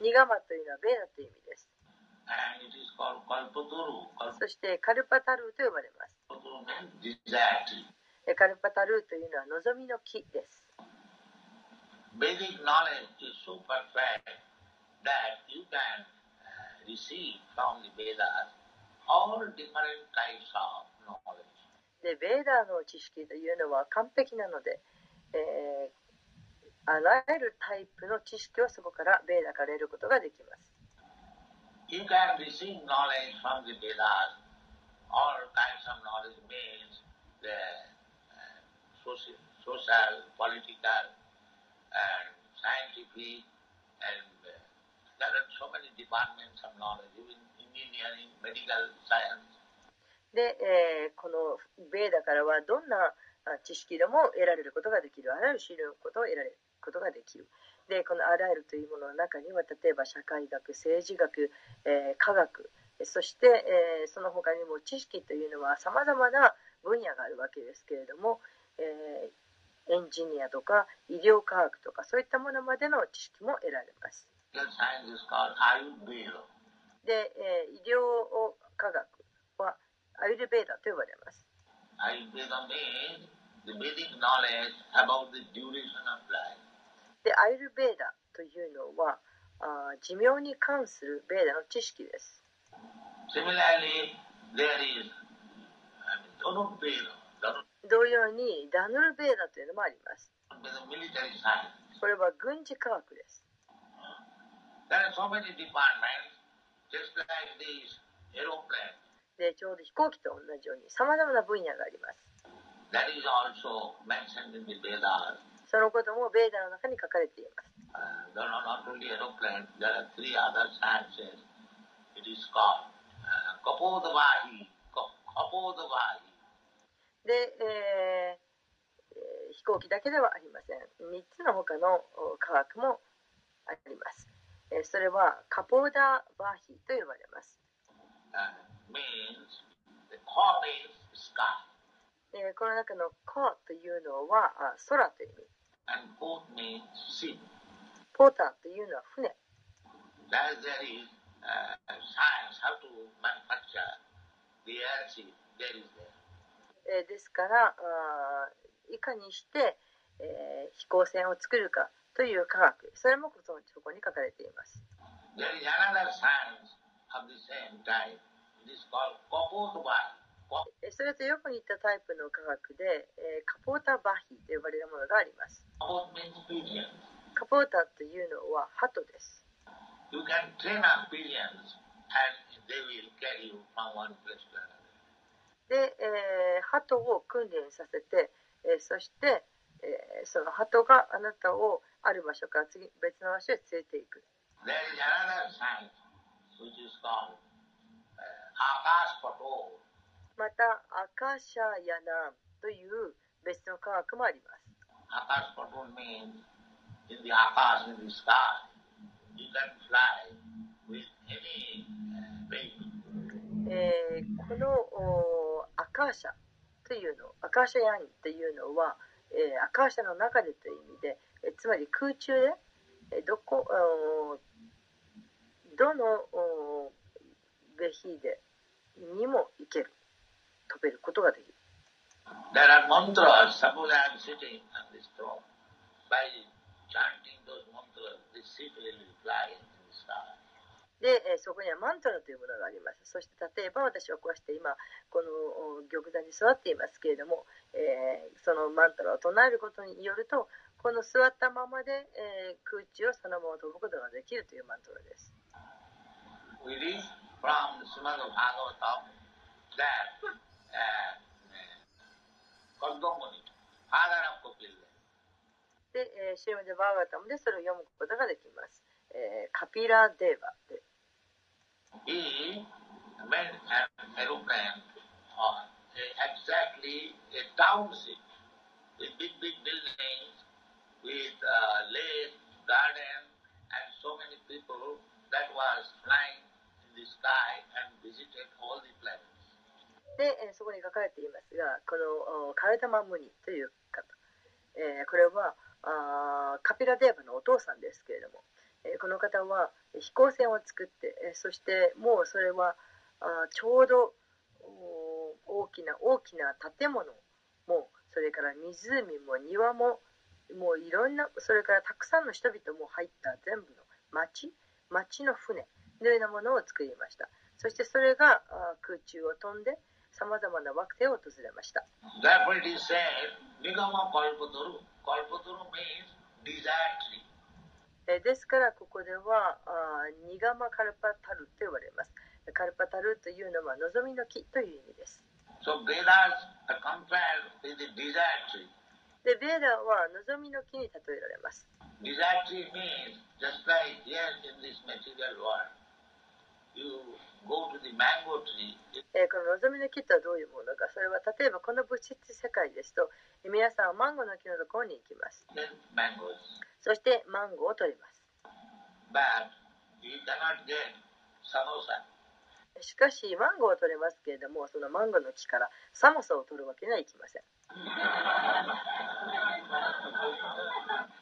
ニガマというのはベーダという意味です。そしてカルパタルと呼ばれます。カルパタルというのは望みの木です。で、ベーダーの知識というのは完璧なので、あらゆるタイプの知識をそこからベーダーから得ることができます。You can receive knowledge from the Vedas. All kinds of knowledge means the uh, social, social, political, and scientific, and uh, there are so many departments of knowledge, even engineering, medical science. で、えーこのベーダからはどんなあ知識でも得られることができる。あらゆる知ることを得られることができる。で、このあらゆるというものの中には、例えば社会学、政治学、えー科学、そして、えーその他にも知識というのは様々な分野があるわけですけれども、えーエンジニアとか医療科学とかそういったものまでの知識も得られます。で、えー医療科学はアユルベーダと呼ばれます。Ayurveda means the Vedic knowledge about the duration of life. でアイルベーダというのはあ寿命に関するベーダの知識です。同様にダヌルベーダというのもあります。これは軍事科学です。でちょうど飛行機と同じようにさまざまな分野があります。そのこともベーダーの中に書かれています。で、えー、飛行機だけではありません。3つの他の科学もあります。それはカポーダーバーヒと呼ばれます。この中のコというのは空という意味。ポーターというのは船。Uh. えーですからいかにして、えー飛行船を作るかという科学それもそのそこに書かれています。There is another science of the same type. It is called. えーそれとよく似たタイプの科学で、カポータ・バヒと呼ばれるものがあります。カポータというのは鳩です。で、鳩、を訓練させて、そして、えー、その鳩があなたをある場所から次別の場所へ連れていく。There is another また、アカシャヤナという別の科学もあります。Akash means in the Akash, in the sky, you can fly with any uh, vehicle. えーこのおアカーシャというの、アカーシャヤンというのは、えーアカーシャの中でという意味で、えーつまり空中で、えーどこ、おどのおベヒーデにも行ける、食べることができる。で、えー、そこにはマントラというものがあります。そして例えば私はこうして今この玉座に座っていますけれども、えー、そのマントラを唱えることによるとこの座ったままで、えー、空中をそのまま飛ぶことができるというマントラです。uh, Kaldamuni, father of Kapila, で、えーシーマジャバーガタムでそれを読むことができます。えーカピラデーバで he made an aeroplane on exactly a township with big, big buildings, with uh, lake, garden, and so many people that was flying in the sky and visited all the planets. で、えそこに書かれていますが、このカルダマムニという方、えーこれはあカピラデーバのお父さんですけれども、えーこの方は飛行船を作って、えーそしてもうそれはあちょうど大きな大きな建物も、それから湖も庭も、もういろんな、それからたくさんの人々も入った全部の町、町の船のようなものを作りました。そしてそれがあ空中を飛んで、さまざまな惑星を訪れました。ですからここではあニガマカルパタルと言われます。カルパタルというのは望みの木という意味です。So、で、ベーダーは望みの木に例えられます。Desire tree means just like here in this material world. You えーこの望みの木とはどういうものか、それは例えばこの物質世界ですと、えー皆さんはマンゴーの木のところに行きます。そしてマンゴーを取ります。しかし、マンゴーを取れますけれども、そのマンゴーの木からサモサを取るわけにはいきません。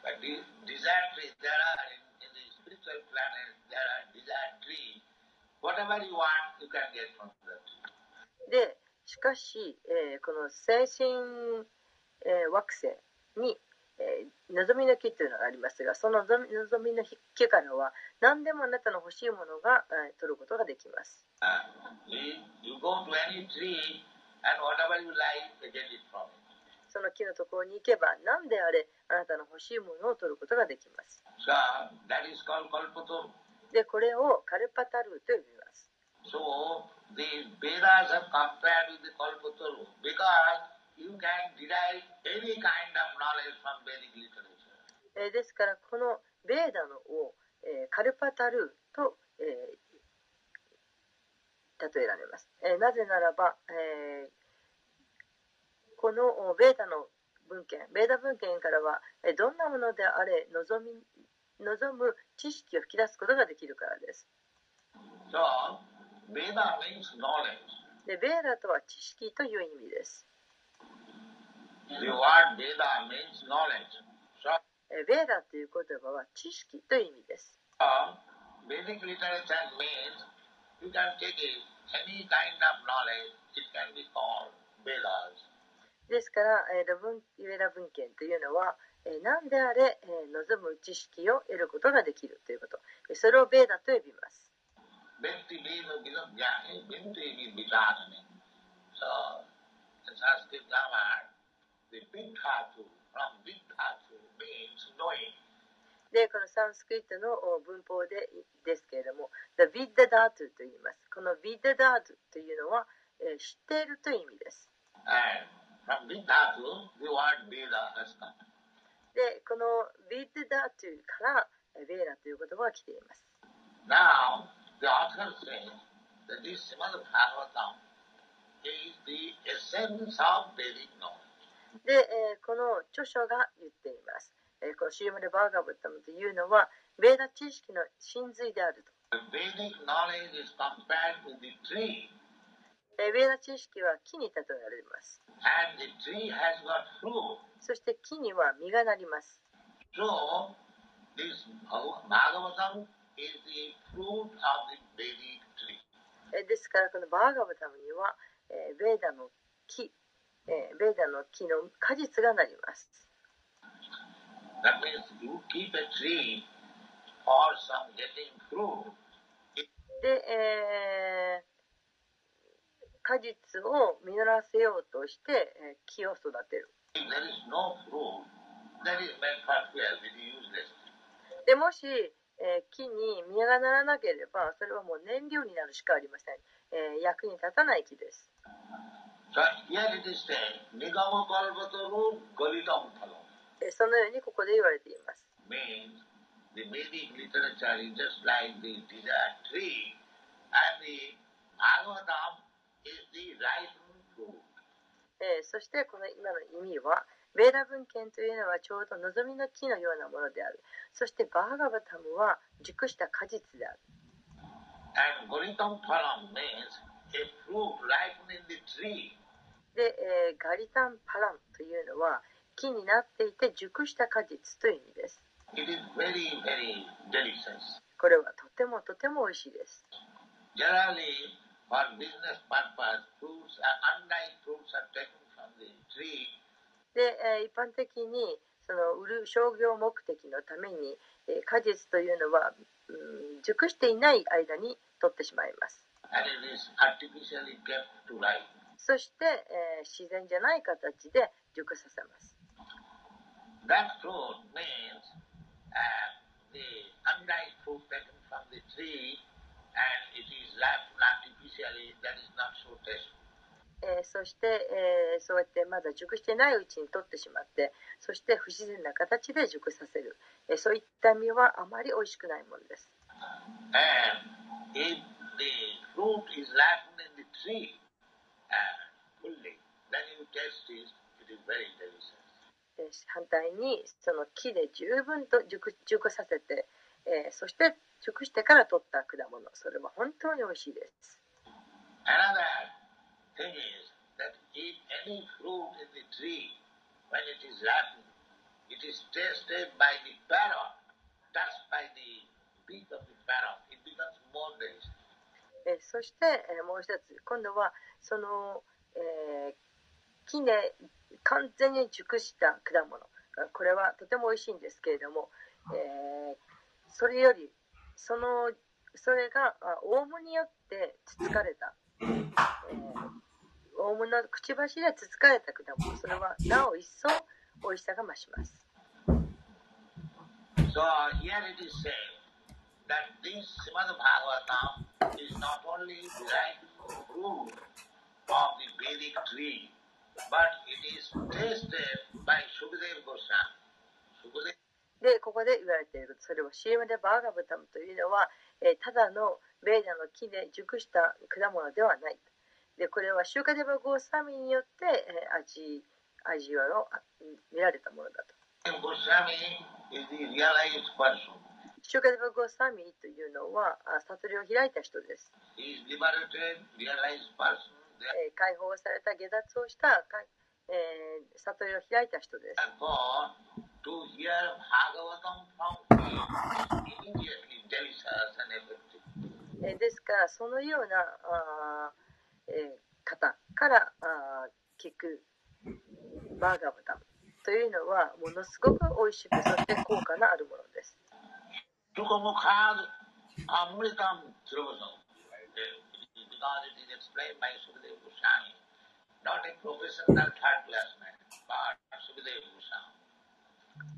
But the desire trees, there are in, in the spiritual planet, there are desire trees. Whatever you want, you can get from that. で、しかし、えーこの精神、えー惑星に、えー望みの木というのがありますが、その望み望みの木からは何でもあなたの欲しいものが、えー取ることができます。Uh, you, you go to any tree and whatever you like, you get it from it. その木のところに行けば、何であれあなたの欲しいものを取ることができます。So that is called kalpataru. で、これをカルパタルーと呼びます。So the Vedas have compared with the kalpataru because you can derive any kind of knowledge from Vedic literature. えーですから、このベーダのを、えーカルパタルーと、えー例えられます。えーなぜならば、えーこのおベーダの文献、ベーダ文献からは、えーどんなものであれ望み望む知識を吹き出すことができるからです。So ベーダとは知識という意味です。ベーダという言葉は知識という意味です。ですから、ラブンベーダ文献というのは、何であれ望む知識を得ることができるということ、それをベーダと呼びます。Bhakti Veda Vinodhyani, Bhakti Vidanani. So, in Sanskrit grammar, the big dhatu from big dhatu means knowing. で、このサンスクリットのお文法でですけれども、The Vid Dhatu と言います。この Vid Dhatu というのは、えー知っているという意味です。And from big dhatu, the word Veda has come. で、この Vid Dhatu からえーベーダという言葉が来ています。Now, the author says that this Srimad Bhagavatam is the essence of Vedic knowledge. で、えーこの著書が言っています。えーこのシーマルバーガブタムというのは、ベーダ知識の真髄であると。ベーダ知識は木に例えられます。and the tree has got fruit. そして木には実がなります。So, this Bhag- Bhagavatam ですからこのバーガーのためには、え、ベーダの木、え、ベーダの木の果実がなります。で、え、果実を実らせようとして、え、木を育てる。There え、木に実がならなければそれはもう燃料になるしかありません、え、役に立たない木です。そのようにここで言われています。え、そしてこの今の意味はベーラ文献というのはちょうど望みの木のようなものである。そしてバーガバタムは熟した果実である。で、えー、ガリタンパランというのは木になっていて熟した果実という意味です。これはとてもとても美味しいです。で、一般的にその売る商業目的のために、果実というのは、熟していない間に取ってしまいます。そして、自然じゃない形で熟させます。えーそして、えーそうやってまだ熟してないうちに取ってしまってそして不自然な形で熟させる、えーそういった実はあまり美味しくないものです。Tree. Uh, 反対にその木で十分と熟熟させて、えーそして熟してから取った果物。それは本当に美味しいです。Another thing is that if any fruit in the tree, when it is ripened, it is tasted by the parrot, touched by the beak of the parrot, it becomes more delicious. えそして、えもう一つ今度はその、えー木で完全に熟した果物これはとても美味しいんですけれども、えーそれよりそのそれがオウムによってつつかれた、えーオウムのくちばしでつつかれた果物それはなお一層美味しさが増します So here it is said that this Srimad Bhagavatam is not only derived fruit of the Vedic tree, but it is tasted by Sukadeva Goswami. でここで言われているそれはシーマデ・バーガブタムというのは、えーただのベーダの木で熟した果物ではないでこれはシューカデバゴーサミによって、え、味,味わいを見られたものだと。シューカデバゴーサミというのは悟りを開いた人です。え、解放された下脱をした、え、悟りを開いた人です。え、ですからそのようなあ方からあ聞くバーガブタというのはものすごく美味しくそして効果のあるものです。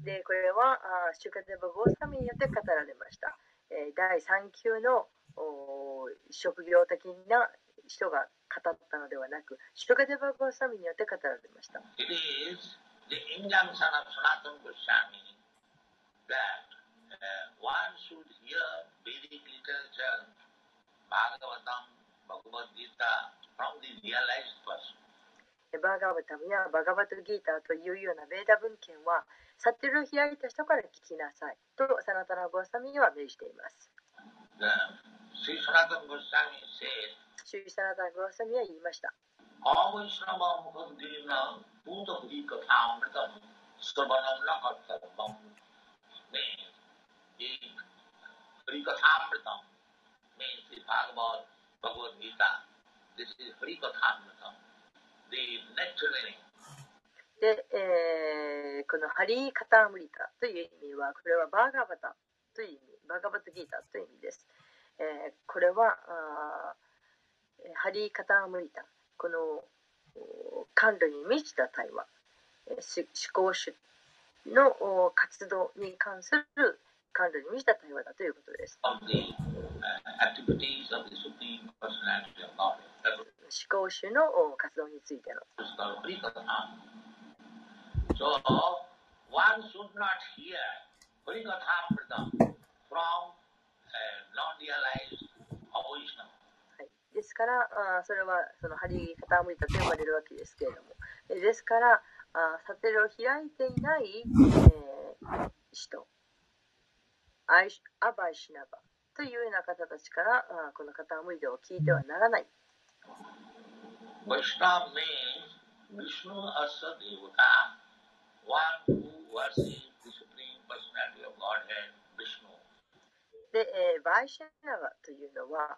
でこれはあシュカデバゴサミによって語られました。えー、第3級のお職業的な人が語ったのではなく、使徒がデバゴサミによって語られました。バーガーバタムやバガバトギーターというようなベーダ文献は、サテルヒアリた人から聞きなさいとサナタナゴサミには命じています。The, 主イサラダ・グロサは言いました。で、えー、このハリー・カタムリタとい。う意味は、これはバーガバタとい。う意味、バーガバタギータとい。う意味です。えー、これは、あハリー・カタームリタこの感度に満ちた対話思考主の活動に関する感度に満ちた対話だということです。思考主の活動についての。ハリー・カですからあーそれはそのハリー・カタームリタと呼ばれるわけですけれども。えですからあーサテルを開いていない、えー人アイシアバイシナバというような方たちからあーこのカタームリタを聞いてはならない。Vaishnava means Vishnu Asa Devata, one who worships the Supreme Personality of Godhead, Vishnu. で、えーバイシナバというのは、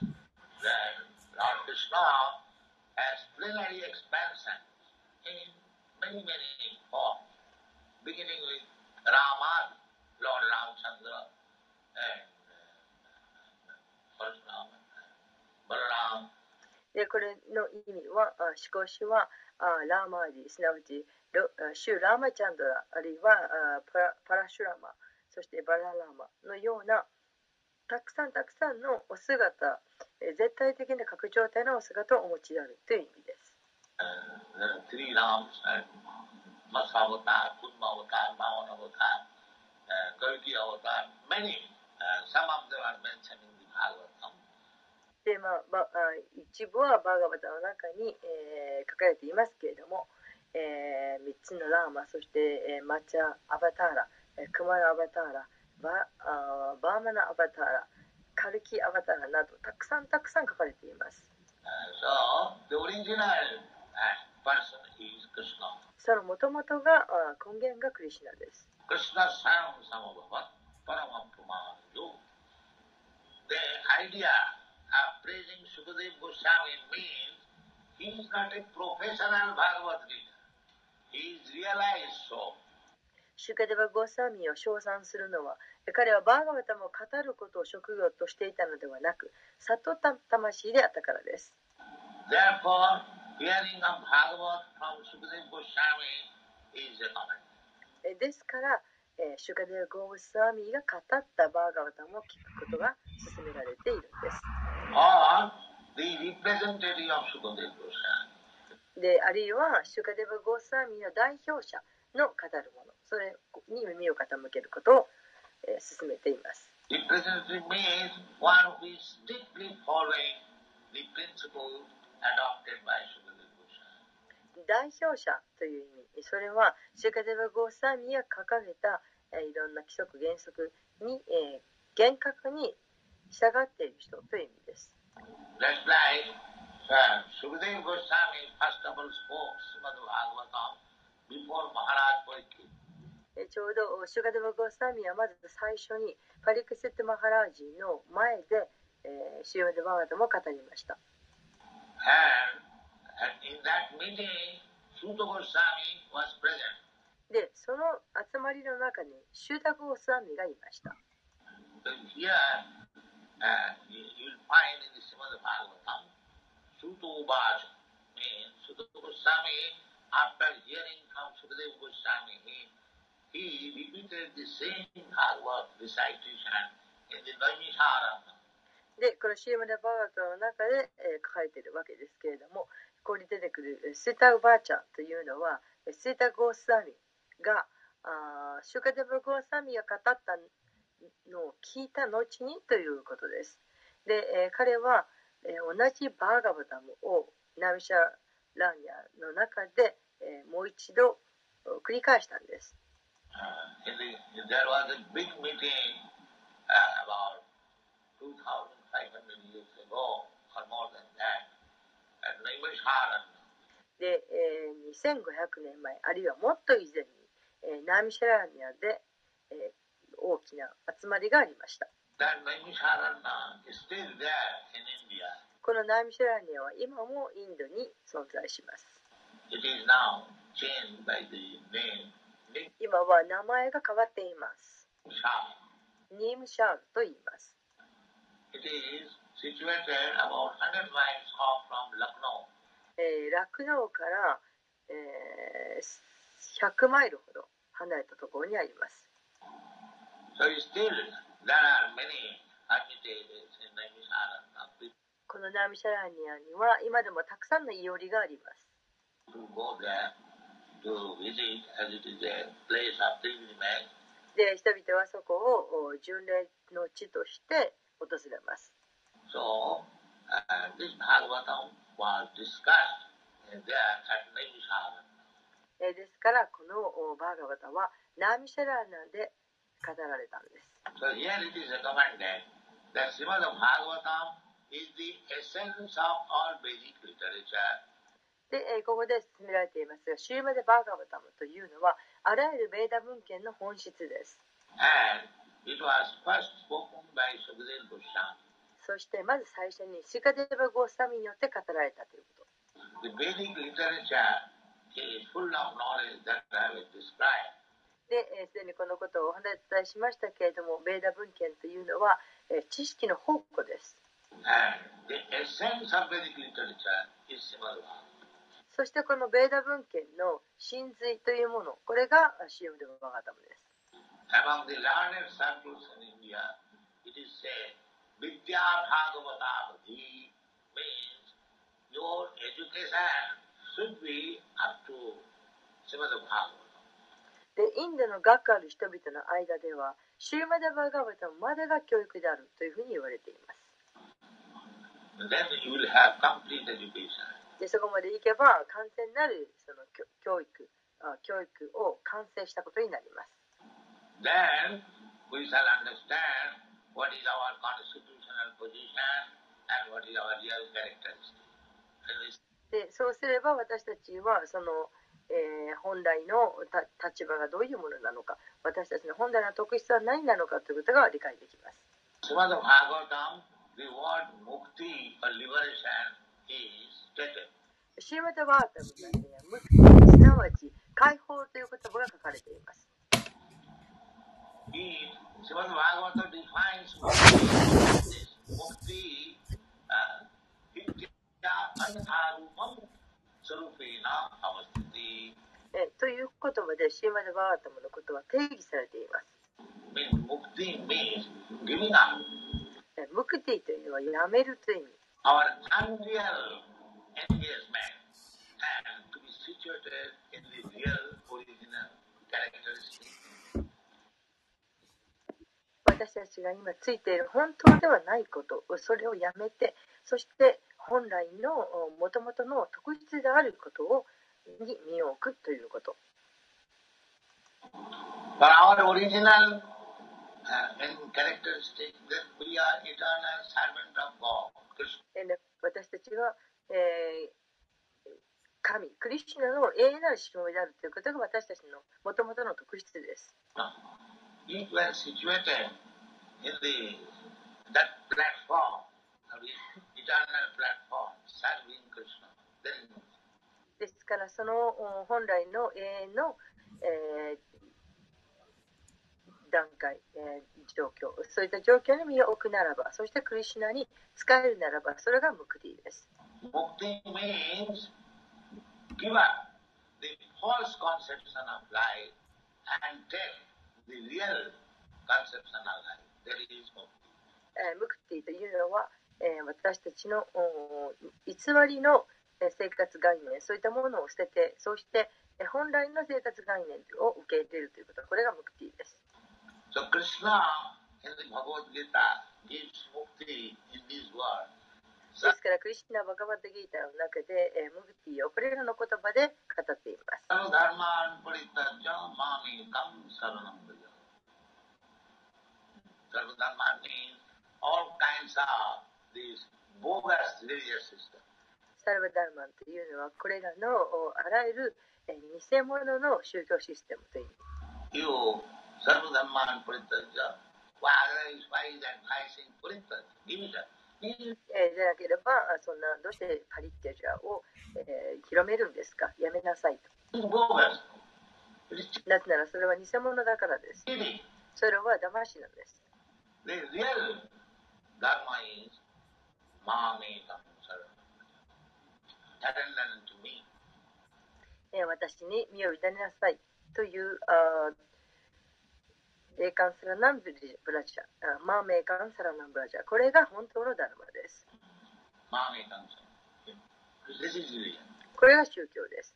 that Lord Krishna has plenary expansion in many, many forms, beginning with Rama, Lord Ramchandra, and uh, Parashurama, Balaram, でこれの意味は、あ思考詞はあラーマーディ、すなわちあシュラーマチャンドラ、あるいはあパラパラシュラマ、そしてバララーマのようなたくさんたくさんのお姿、え、絶対的な拡張体のお姿をお持ちであるという意味です。でまあ、まあ、一部はバーガバタの中に、え、書かれていますけれども、えー、3つのラーマそして、え、マチャアバターラ、え、クマラアバターラ、ババーマナアバターラカルキアバターラなどたくさんたくさん書かれています Uh, so, the original uh, person is Krishna. その元々があー根源がクリシュナです Krishna Sam Samabhavat Paramapamayo. The idea of praising Sukadev Goswami means he is not a professional Bhagavad Gita. He is realized so. シュカデバ・ゴーサーミーを称賛するのは彼はバーガバタムを語ることを職業としていたのではなく悟った魂であったからです。ですから、えーシュカデバ・ゴーサーミーが語ったバーガバタムを聞くことが勧められているんです.であるいはシュカデバ・ゴーサーミーの代表者の語るものそれに耳を傾けることを、進めています。代表者という意味それはシュカデバ・ゴーサミが掲げた、え、いろんな規則原則に、え、厳格に従っている人という意味です。That's right. ちょうどシュガデバ・ゴーサーミーはまず最初にパリクセット・マハラージの前で、えー、シューマデ・バーガタも語りました。And, and in that meeting, Suta Goswami was present. でその集まりの中にシュータ・ゴーサーミーがいました。Here, after で、このシーマネバーガートの中で、えー、書いているわけですけれども、ここに出てくるスイタウバーチャというのは、スイタゴースサミが、あシュカデブゴーサミが語ったのを聞いた後にということです。で、えー、彼は、えー、同じバーガバダムをナウシャランヤの中で、え、もう一度繰り返したんです。で、えー、2500年前、あるいはもっと以前に、え、ナミシャラニアで、え、大きな集まりがありました。このナイムシャラニアは今もインドに存在します。今は名前が変わっています。ニームシャンと言います。ラクノーから、えー、100マイルほど離れたところにあります。このナミシャラニアには今でもたくさんのいおりがあります。で人々はそこを巡礼の地として訪れます。ですからこのバーガバタはナミシャラーナで語られたんです。で、え、ここで進められていますが、シューマでバーガーバタムというのは、あらゆるベーダ文献の本質です。そして、まず最初にシカデバ・ゴスタミによって語られたということ。で、えー、既にこのことをお話ししましたけれども、ベーダ文献というのは、え、知識の宝庫です。そしてこのベーダ文献の真髄というもの、これがシウム・デバガタムです。で、インドの学科ある人々の間では、シウマ・デバガタムまでが教育であるというふうに言われています。で、そこまで行けば、完全なるその教教育あ、教育を完成したことになります。Then we shall understand what is our constitutional position and what is our real characteristic. And we で、そうすれば私たちは、その、えー本来のた立場がどういうものなのか、私たちの本来の特質は何なのかということが理解できます。The word mukti or liberation is stated. シーマタバータムには、ムクティすなわち解放という言葉が書かれています。Uh, という言葉でシーマタバータムのことは定義されています。ムクティというのはやめるという意味私たちが今ついている本当ではないことそれをやめてそして本来のもともとの特質であることをに身を置くということ。私たちは、えー、神、クリスチナの永遠なるしであるということが私たちのもともとの特質です。ですからその本来の永遠の、えー、段階、えー状況。そういった状況に身を置くならばそしてクリシュナに使えるならばそれがムクティです mukti means give up the false conception of life and take the real conception of life. That is mukti. えームクティというのは、えー私たちのお偽りのえー生活概念そういったものを捨ててそしてえー本来の生活概念を受け入れるということ。これがムクティです So Krishna in the Bhagavad Gita gives mukti in these words. ですから、クリスナ・バガバッド・ギーターの中で、えー、ムグテーをこれらの言葉で語っています。サルバ・ダーマンというのは、これらのあらゆる偽物の宗教システムという。sarvadhamman puritasya. He says, じゃなければそんなどうしてパリッテジャを、えー、広めるんですかやめなさいと。なぜならそれは偽物だからです。それは騙しなんです。私に身を委ねなさいという。あエーカンサランブラジャー、マーメーカンサランブラジャー、これが本当のダルマです。マーメーカンサラナンブラジャー、これが宗教です。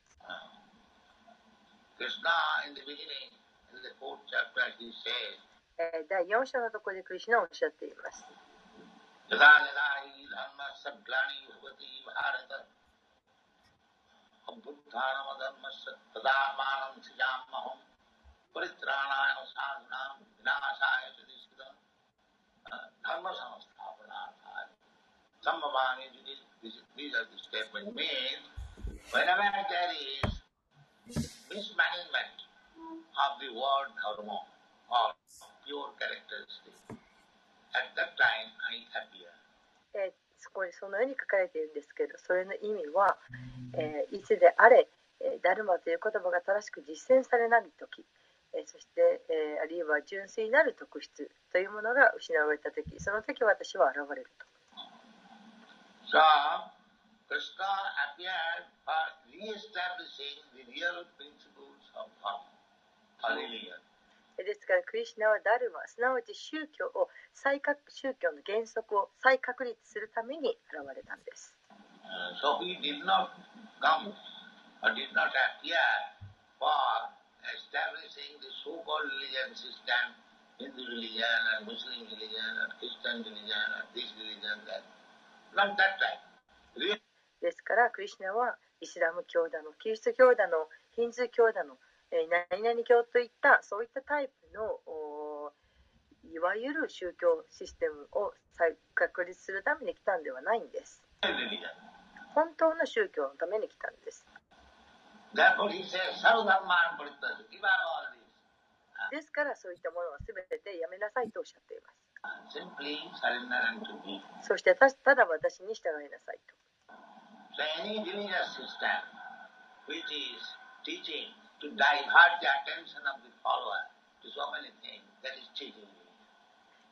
第4章のところでクリシナはおっしゃっています。そこにそのように書かれているんですけどそれの意味は、え、いつであれ、えー、ダルマという言葉が正しく実践されないとき。そして、えーあるいは純粋なる特質というものが失われたとき、その時私は現れると。So, Krishna appeared for re-establishing the real principles of Dharma, religion. ですから、クリシュナはダルマ、すなわち宗教を再確宗教の原則を再確立するために現れたんです。Uh, so he did not come or did not appear for establishing the so-called religion system, Hindu religion and Muslim religion and Christian religion and this religion, that. Not that type. Really, ですから、クリシュナはイスラム教だの、キリスト教だの、ヒンズー教だの、えー何々教といったそういったタイプのおいわゆる宗教システムを再確立するために来たんではないんです。本当の宗教のために来たんです。ですからそういったものは全てやめなさいとおっしゃっています。そして,ただ私に従いなさいと。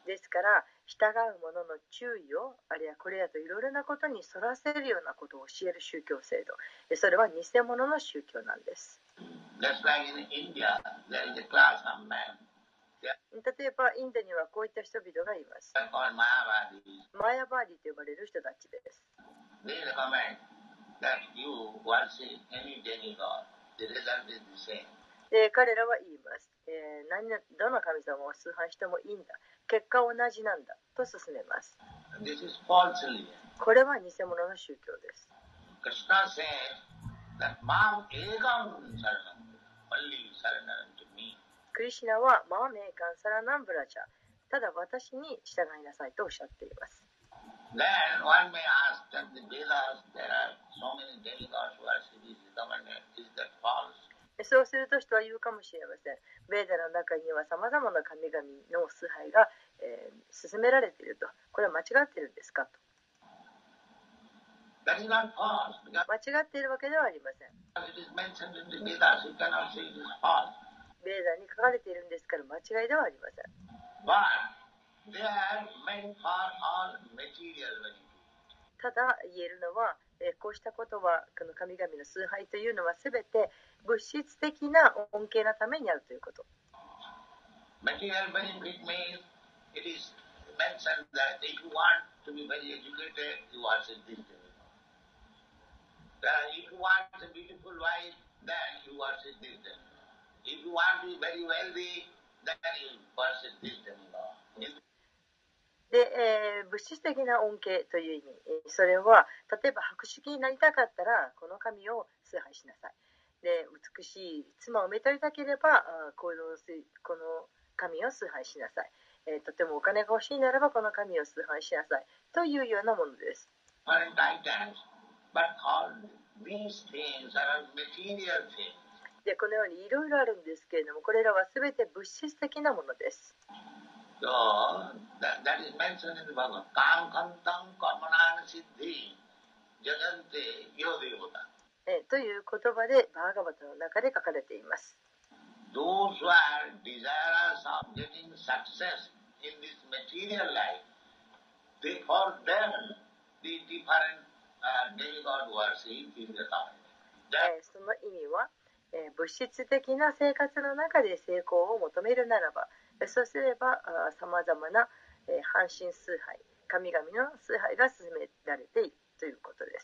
ですから従う者の注意を、あるいはこれやといろいろなことにそらせるようなことを教える宗教制度。でそれは偽物の宗教なんです。Like in India. 例えば、インドにはこういった人々がいます。マヤバーディと呼ばれる人たちです。で彼らは言います、えー何々どの神様を崇拝してもいいんだ。結果同じなんだと進めます。これは偽物の宗教です。クリシナはマーメーカンサラナンブラジャただ私に従いなさいとおっしゃっています。そうすると人は言うかもしれません。ベーダの中には様々な神々の崇拝がえー、進められていると、これは間違っているんですかと。間違っているわけではありません。ベーダーに書かれているんですから間違いではありません。ただ言えるのは、え、こうしたことはこの神々の崇拝というのは全て物質的な恩恵のためにあるということ。It is mentioned that if you want to be very educated, you worship this demigod. Uh, if you want a beautiful wife, then you worship this demigod. If you want to be very wealthy, then you worship this demigod. In で、えー物質的な恩恵という意味、えーそれは例えば博識になりたかったらこの神を崇拝しなさい。で、美しい妻をめとりたければあーこのこの神を崇拝しなさい、え、とてもお金が欲しいならばこの神を崇拝しなさいというようなものです。でこのようにいろいろあるんですけれどもこれらは全て物質的なものです。という言葉でバーガバタの中で書かれています。Those who are desirous of getting success in this material life, they for them the different uh, demigod worship is recommended. その意味は、えー物質的な生活の中で成功を求めるならば、えーそうすればさまざまな、えー半身崇拝、神々の崇拝が進められているということです。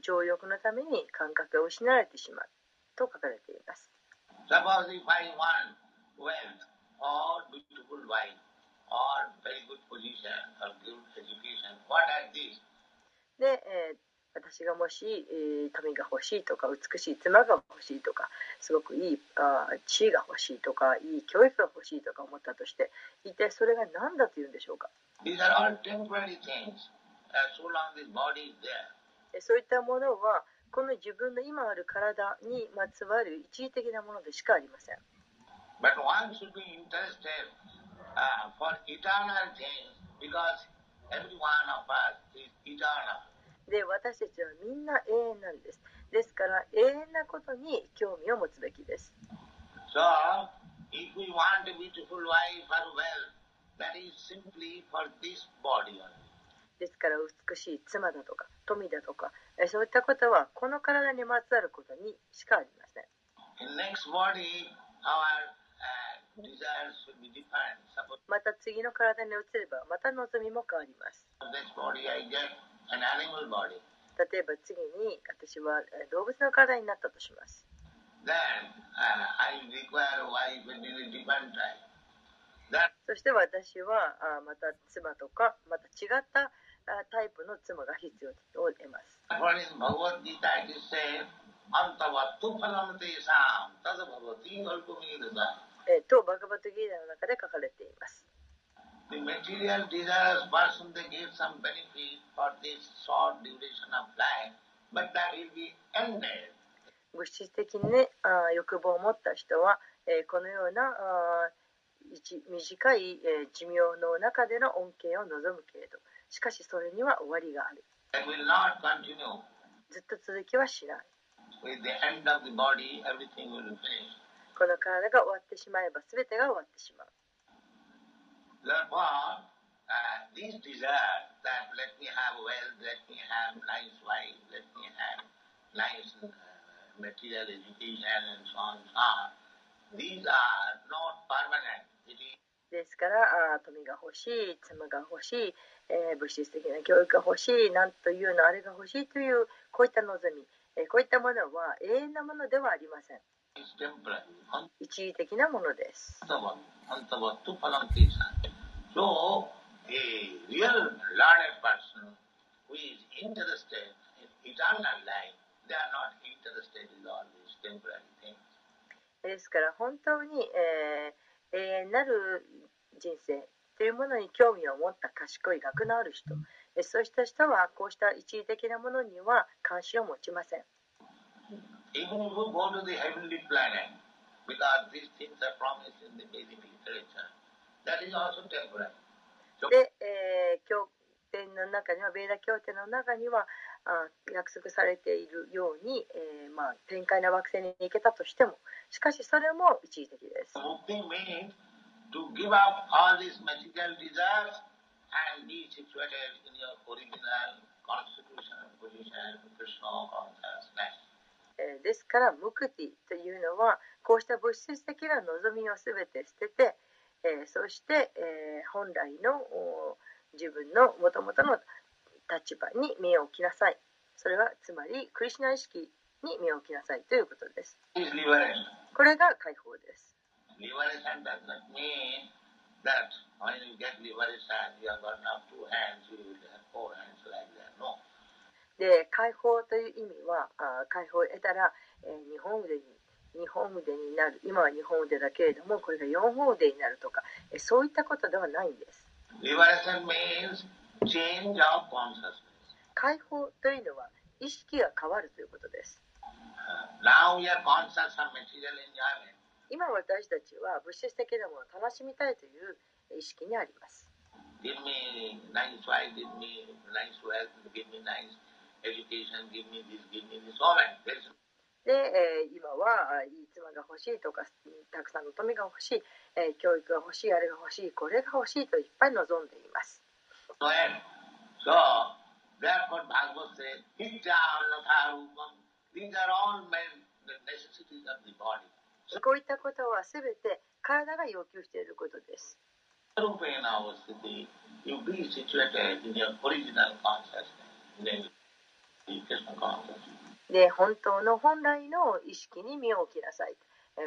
情欲のために感覚を失われてしまうと書かれています。で、私がもし、えー、富が欲しいとか美しい妻が欲しいとかすごくいいあ地位が欲しいとかいい教育が欲しいとか思ったとして一体それが何だというんでしょうか？そういったものはこの自分の今ある体にまつわる一時的なものでしかありません。で私たちはみんな永遠なんです。ですから永遠なことに興味を持つべきです。So, if we want a ですから美しい妻だとか富だとかそういったことはこの体にまつわることにしかありません。また次の体に移ればまた望みも変わります。例えば次に私は動物の体になったとします、そして私はまた妻とかまた違ったタイプの妻が必要と言えます。と、バガバトギーダの中で書かれています。物質的に、ね、欲望を持った人は、このような短い、寿命の中での恩恵を望むけれど。しかしそれには終わりがある。ずっと続きはしない。この体が終わってしまえば全てが終わってしまう。ですから富が欲しい妻が欲しいえー、物質的な教育が欲しいなんというのあれが欲しいというこういった望み、えー、こういったものは永遠なものではありません。一時的なものです。ですから本当に、えー、永遠なる人生。というものに興味を持った賢い学のある人。そうした人はこうした一時的なものには関心を持ちません。で、えー、経典の中にはベーダ経典の中にはあ約束されているように、えーまあ、天界の惑星に行けたとしてもしかしそれも一時的です。To give up all these material desires and be situated in your original constitutional position, Krishna consciousness. えーですからムクティというのはこうした物質的な望みを全て捨てて、えーそして、えー本来のお自分のもともとの立場に身を置きなさいそれはつまりクリシュナ意識に身を置きなさいということです.これが解放です Liberation does not mean that when you get liberation, you have got now two hands, you will have four hands like that. No. で解放という意味はあー解放を得たら、えー日本腕に日本腕になる今は日本腕だけれどもこれが四本腕になるとか、えーそういったことではないんです.解放というのは意識が変わるということです Now we are conscious of material enjoyment. 今私たちは物質的なものを楽しみたいという意識にあります。で、えー、今はいい妻が欲しいとかたくさんの富が欲しい、えー、教育が欲しいあれが欲しいこれが欲しいといっぱい望んでいます。こういったことはすべて体が要求していることです。で、本当の本来の意識に身を置きなさい。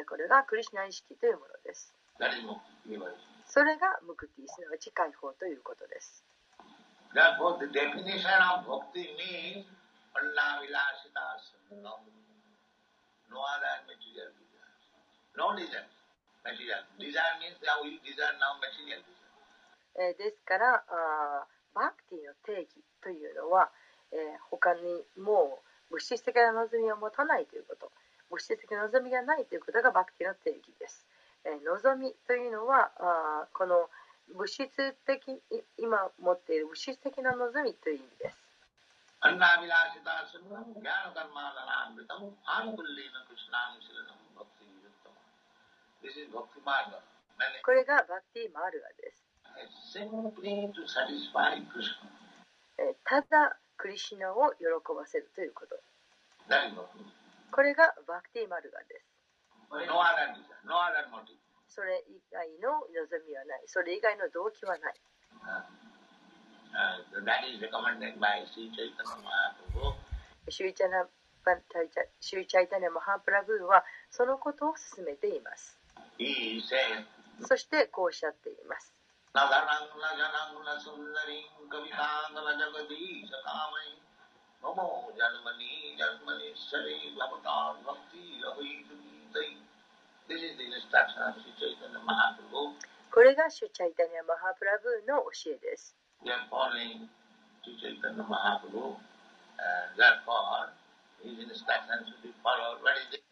これがクリュナ意識というものです。それがムクティ、スのわち解放ということです。No other material. No desire. Material. Desire means now we desire now material desire. えーですからあーバクティの定義というのは、えー他にもう物質的な望みを持たないということ物質的な望みがないということがバクティの定義です、えー望みというのはあーこの物質的い今持っている物質的な望みという意味です Anna Vilasita Sangam. Jnana Karma Dhanamritam. これがバッティ・マルガです。ただ、クリシナを喜ばせるということ。これがバッティ・マルガです。それ以外の望みはない。それ以外の動機はない。シューイチャイタネ・マハンプラグーはそのことを勧めています。そしてこうおっしゃっています。これがシュチャイタニア・マハプラブーの教えです。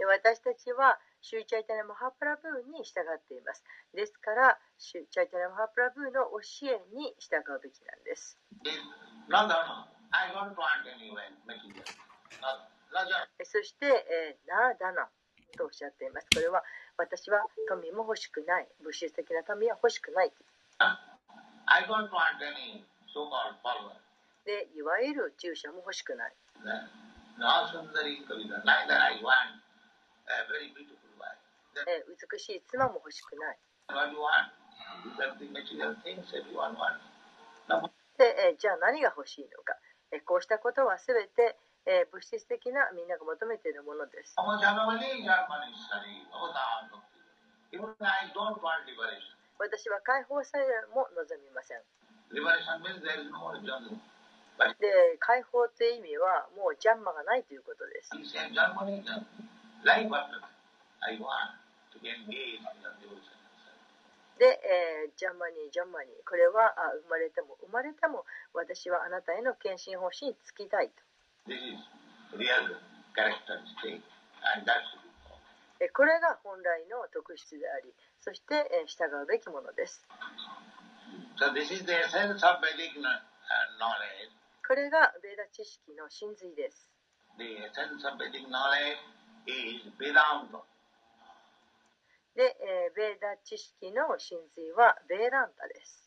私たちは、シュイチャイタネマハープラブーに従っています。ですから、シュイチャイタネマハープラブーの教えに従うべきなんです。そして、えーなあだなとおっしゃっています。これは私は富も欲しくない。物質的な富は欲しくない。で、いわゆる従者も欲しくない。ね、美しい妻も欲しくない。でえじゃあ何が欲しいのかえこうしたことは全てえ物質的なみんなが求めているものです。私は解放さえも望みません。で解放という意味はもう。ジャンマがないということです。で、えー、ジャマニー、ジャマニ、これはあ生まれても生まれても私はあなたへの献身方針につきたいと。これが本来の特質であり、そして、えー、従うべきものです。これがベーダ知識の真髄です。で、えー、ベーダ知識の真髄はベーランタです。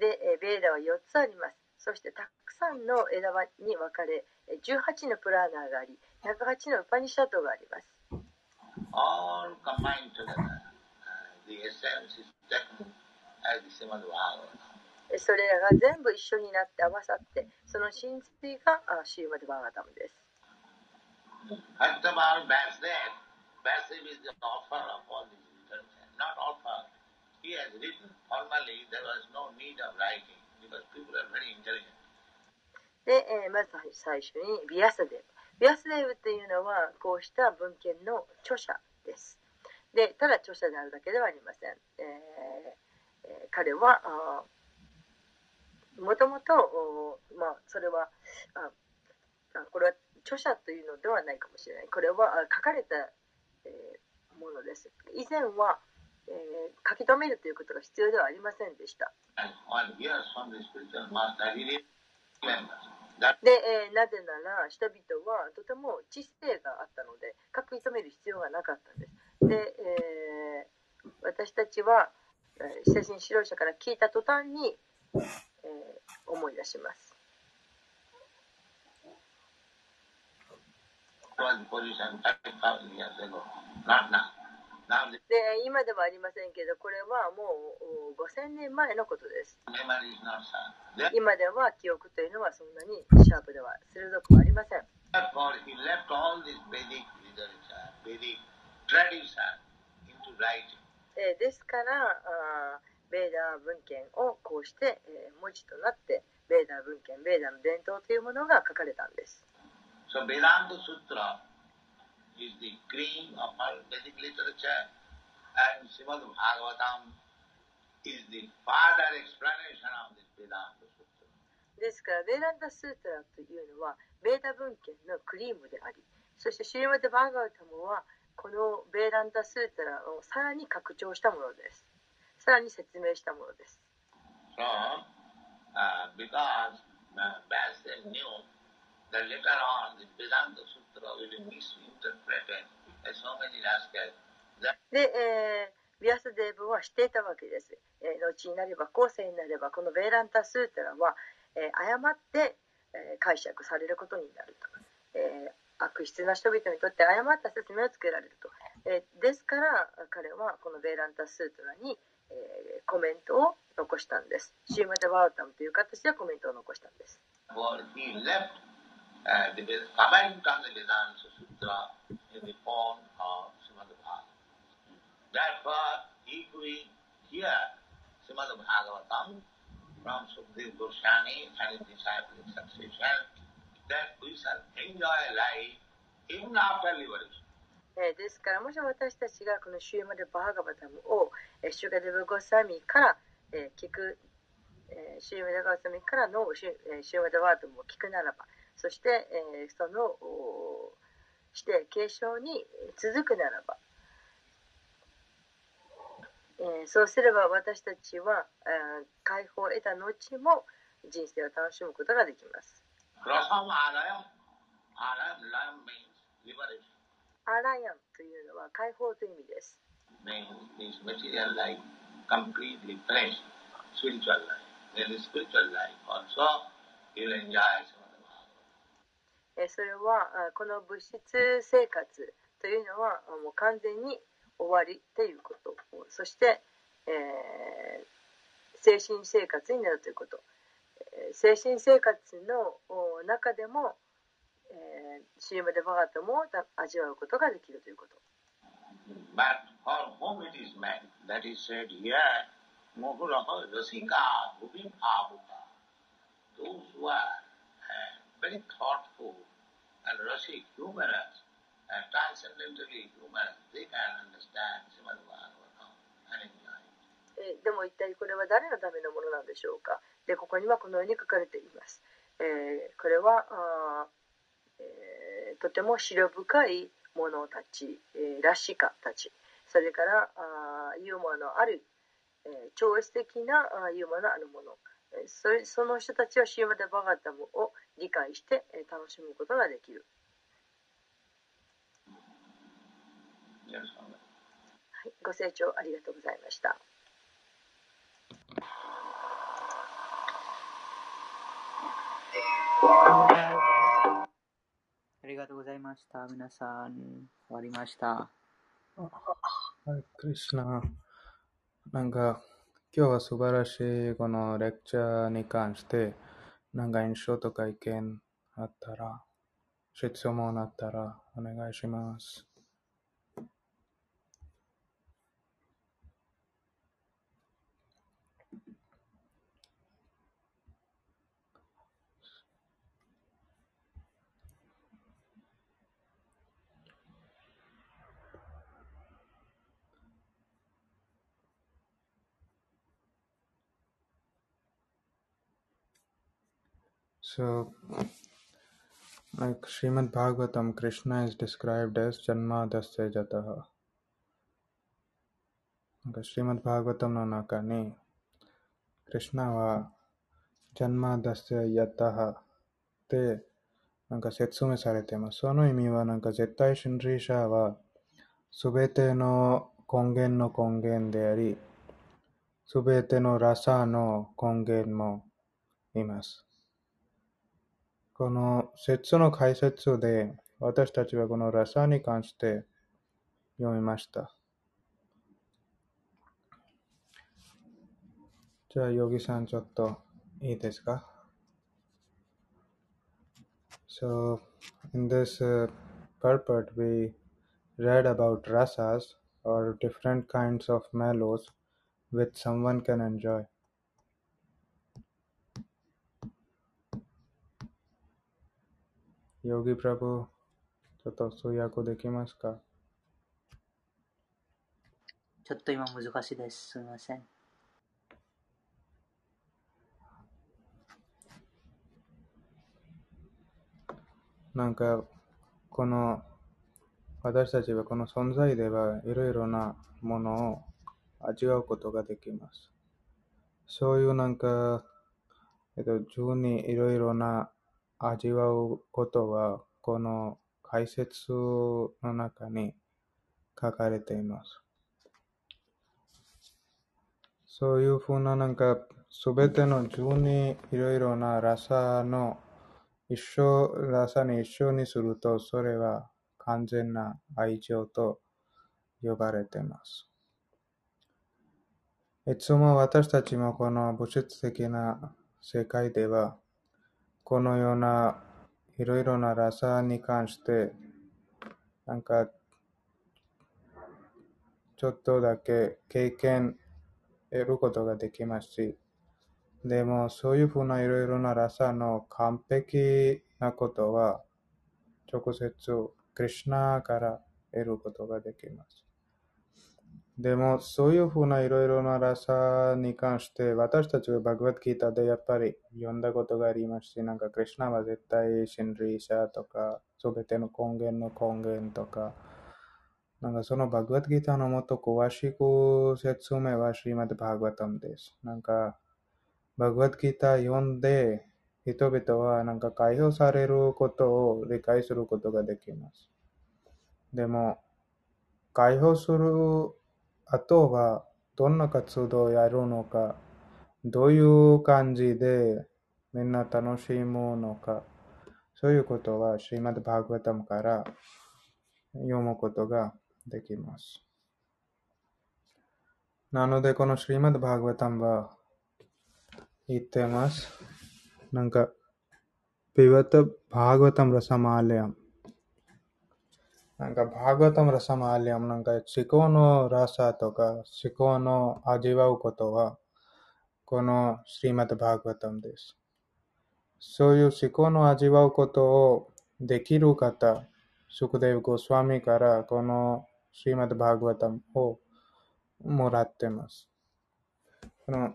で、えー、ベーダは4つあります。そしてたくさんの枝に分かれ、18のプラーナーがあり、108のパニシャトがあります。それらが全部一緒になって合わさって、その真髄がシーマデバーガタムです。で、え、まず最初にビアサデブ。ビアサデブっていうのはこうした文献の著者です。で、ただ著者であるだけではありません。ええ、彼は、uh, もともと、まあ、それはああこれは著者というのではないかもしれない。これはあ書かれた、えーものです。以前は、えー書き留めるということが必要ではありませんでした。で、えーなぜなら人々はとても知性があったので書き留める必要がなかったんです。で、えー私たちはえー精神指導者から聞いた途端に、えー、思い出します。で？今ではありませんけどこれはもう5000年前のことです。今では記憶というのはそんなにシャープでは鋭くありません。ですからベーダー文献をこうして、えー文字となってベーダー文献ベーダーの伝統というものが書かれたんです So Vedanta Sutra is the cream of all Vedic literature and Srimad Bhagavatam is the further explanation of this Vedanta Sutra. ですからベーランダスートラというのはベーダ文献のクリームでありそしてシリマデ・バーガウタムはこのベーランダスートラをさらに拡張したものですさらに説明したものです。So, uh, because uh, Vyasa knew that later on the Vedanta Sutra will be misinterpreted. By so many rascals, that で、えービアスデーブは知っていたわけです、えー後になれば後世になればこのベーランタスートラは、えー誤って、えー解釈されることになると、えー悪質な人々にとって誤った説明をつけられると、えーですから彼はこのベーランタスートラに、えーコメントを残したんですシーマデワータムという形でコメントを残したんです from Sukhdev Goswami and his disciple succession, then we shall enjoy life even after liberation. えーですからもし私たちがこのシューマデ・バーガバタムを、えーシュガデブ・ゴサミから、えー聞く、えーシューマデ・ゴサミからのシュ,、えーシューマデ・ワートムを聞くならばそして、えーそのして継承に続くならば、えーそうすれば私たちは、えー解放を得た後も人生を楽しむことができます。アライアンというのは解放という意味です。それはこの物質生活というのはもう完全に終わりということ。そして、えー、精神生活になるということ。精神生活の中でも CM でバガッも味わうことができるということ。でも一体これは誰のためのものなんでしょうか？でここにはこのように書かれています。えー、これはあ、ええーとても白深い者たち、えーラシカたち。それからあーユーモアのある、えー超越的なあーユーモアのあるものえーそれその人たちはシーマデバガタムを理解して、えー楽しむことができる.はい、ご清聴ありがとうございましたありがとうございました。皆さん、終わりました。はい、クリスナ。なんか、今日は素晴らしいこのレクチャーに関して、なんか印象とか意見あったら、質問あったらお願いします。So, like Srimad Bhagavatam, Krishna is なんか、シーマンパーガタムの中に、クリュナは、ジャンマダスやったは、で、なんか説明されています。その意味は、なんか絶対真理者は、すべての根源の根源であり、すべてのラサの根源もいます。この説の解説で私たちはこのラサに関して読みました。じゃあ、ヨギさんちょっといいですか So, in this、uh, purport, we read about rasas or different kinds of mellows which someone can enjoy. Yogi Prabhu, ちょっと通訳できますかちょっと今難しいです。すみません。なんか、この、私たちはこの存在ではいろいろなものを味わうことができます。そういうなんか、えっと、順にいろいろな味わうことは、この解説の中に書かれています。そういうふうななんか、すべての順にいろいろなラサの一緒、ラサに一緒にすると、それは完全な愛情と呼ばれています。いつも私たちもこの物質的な世界では、このようないろいろなラサに関して、なんか、ちょっとだけ経験得ることができますし、でもそういうふうないろいろなラサの完璧なことは、直接クリシュナから得ることができます。でも、そういうふうないろいろなラサに関して、私たちはバグワッドギータでやっぱり読んだことがありますし、なんかクリシュナは絶対真理者とか、すべての根源の根源とか、なんかそのバグワッドギータのもっと詳しく説明はシリマッドバグワタムです。なんか、バグワッドギーター読んで、人々はなんか解放されることを理解することができます。でも、解放する後はどんな活動をやるのか、どういう感じでみんな楽しむのか、そういうことはシリマッドバーグワタムから読むことができます。なので、このシリマッドバーグワタムは言ってます。なんか、ピワタバーグワタムラサマーレアム。なんか、バーグワタムラサマーレアム、なんか、思考のラサとか、思考の味わうことは、このシリマッドバーグワタムです。そういう思考の味わうことをできる方、シュクデブ・ゴスワミからこのシリマッド・バーグワタムをもらってます。この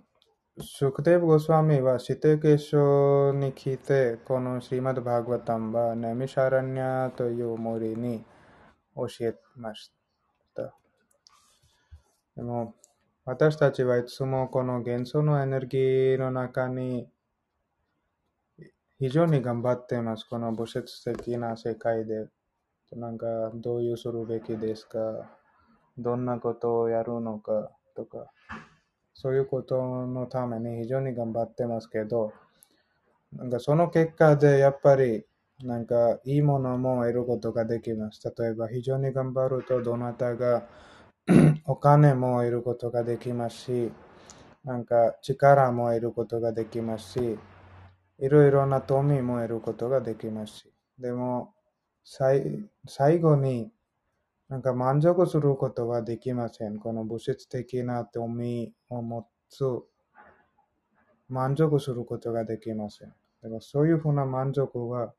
シュクデブ・ゴスワミは指定結晶に来て、このシリマッド・バーグワタムはネミシャラニャという森に教えました。でも私たちはいつもこの元素のエネルギーの中に非常に頑張っています。この物質的な世界で。なんか、どういうするべきですか？どんなことをやるのか？とか、そういうことのために非常に頑張ってますけど、なんかその結果でやっぱり、なんかいいものも得ることができます。例えば非常に頑張るとどなたが お金も得ることができますし、なんか力も得ることができますし、いろいろな富も得ることができますし、でも最後になんか満足することはできません。この物質的な富を持つ満足することができません。だからそういうふうな満足は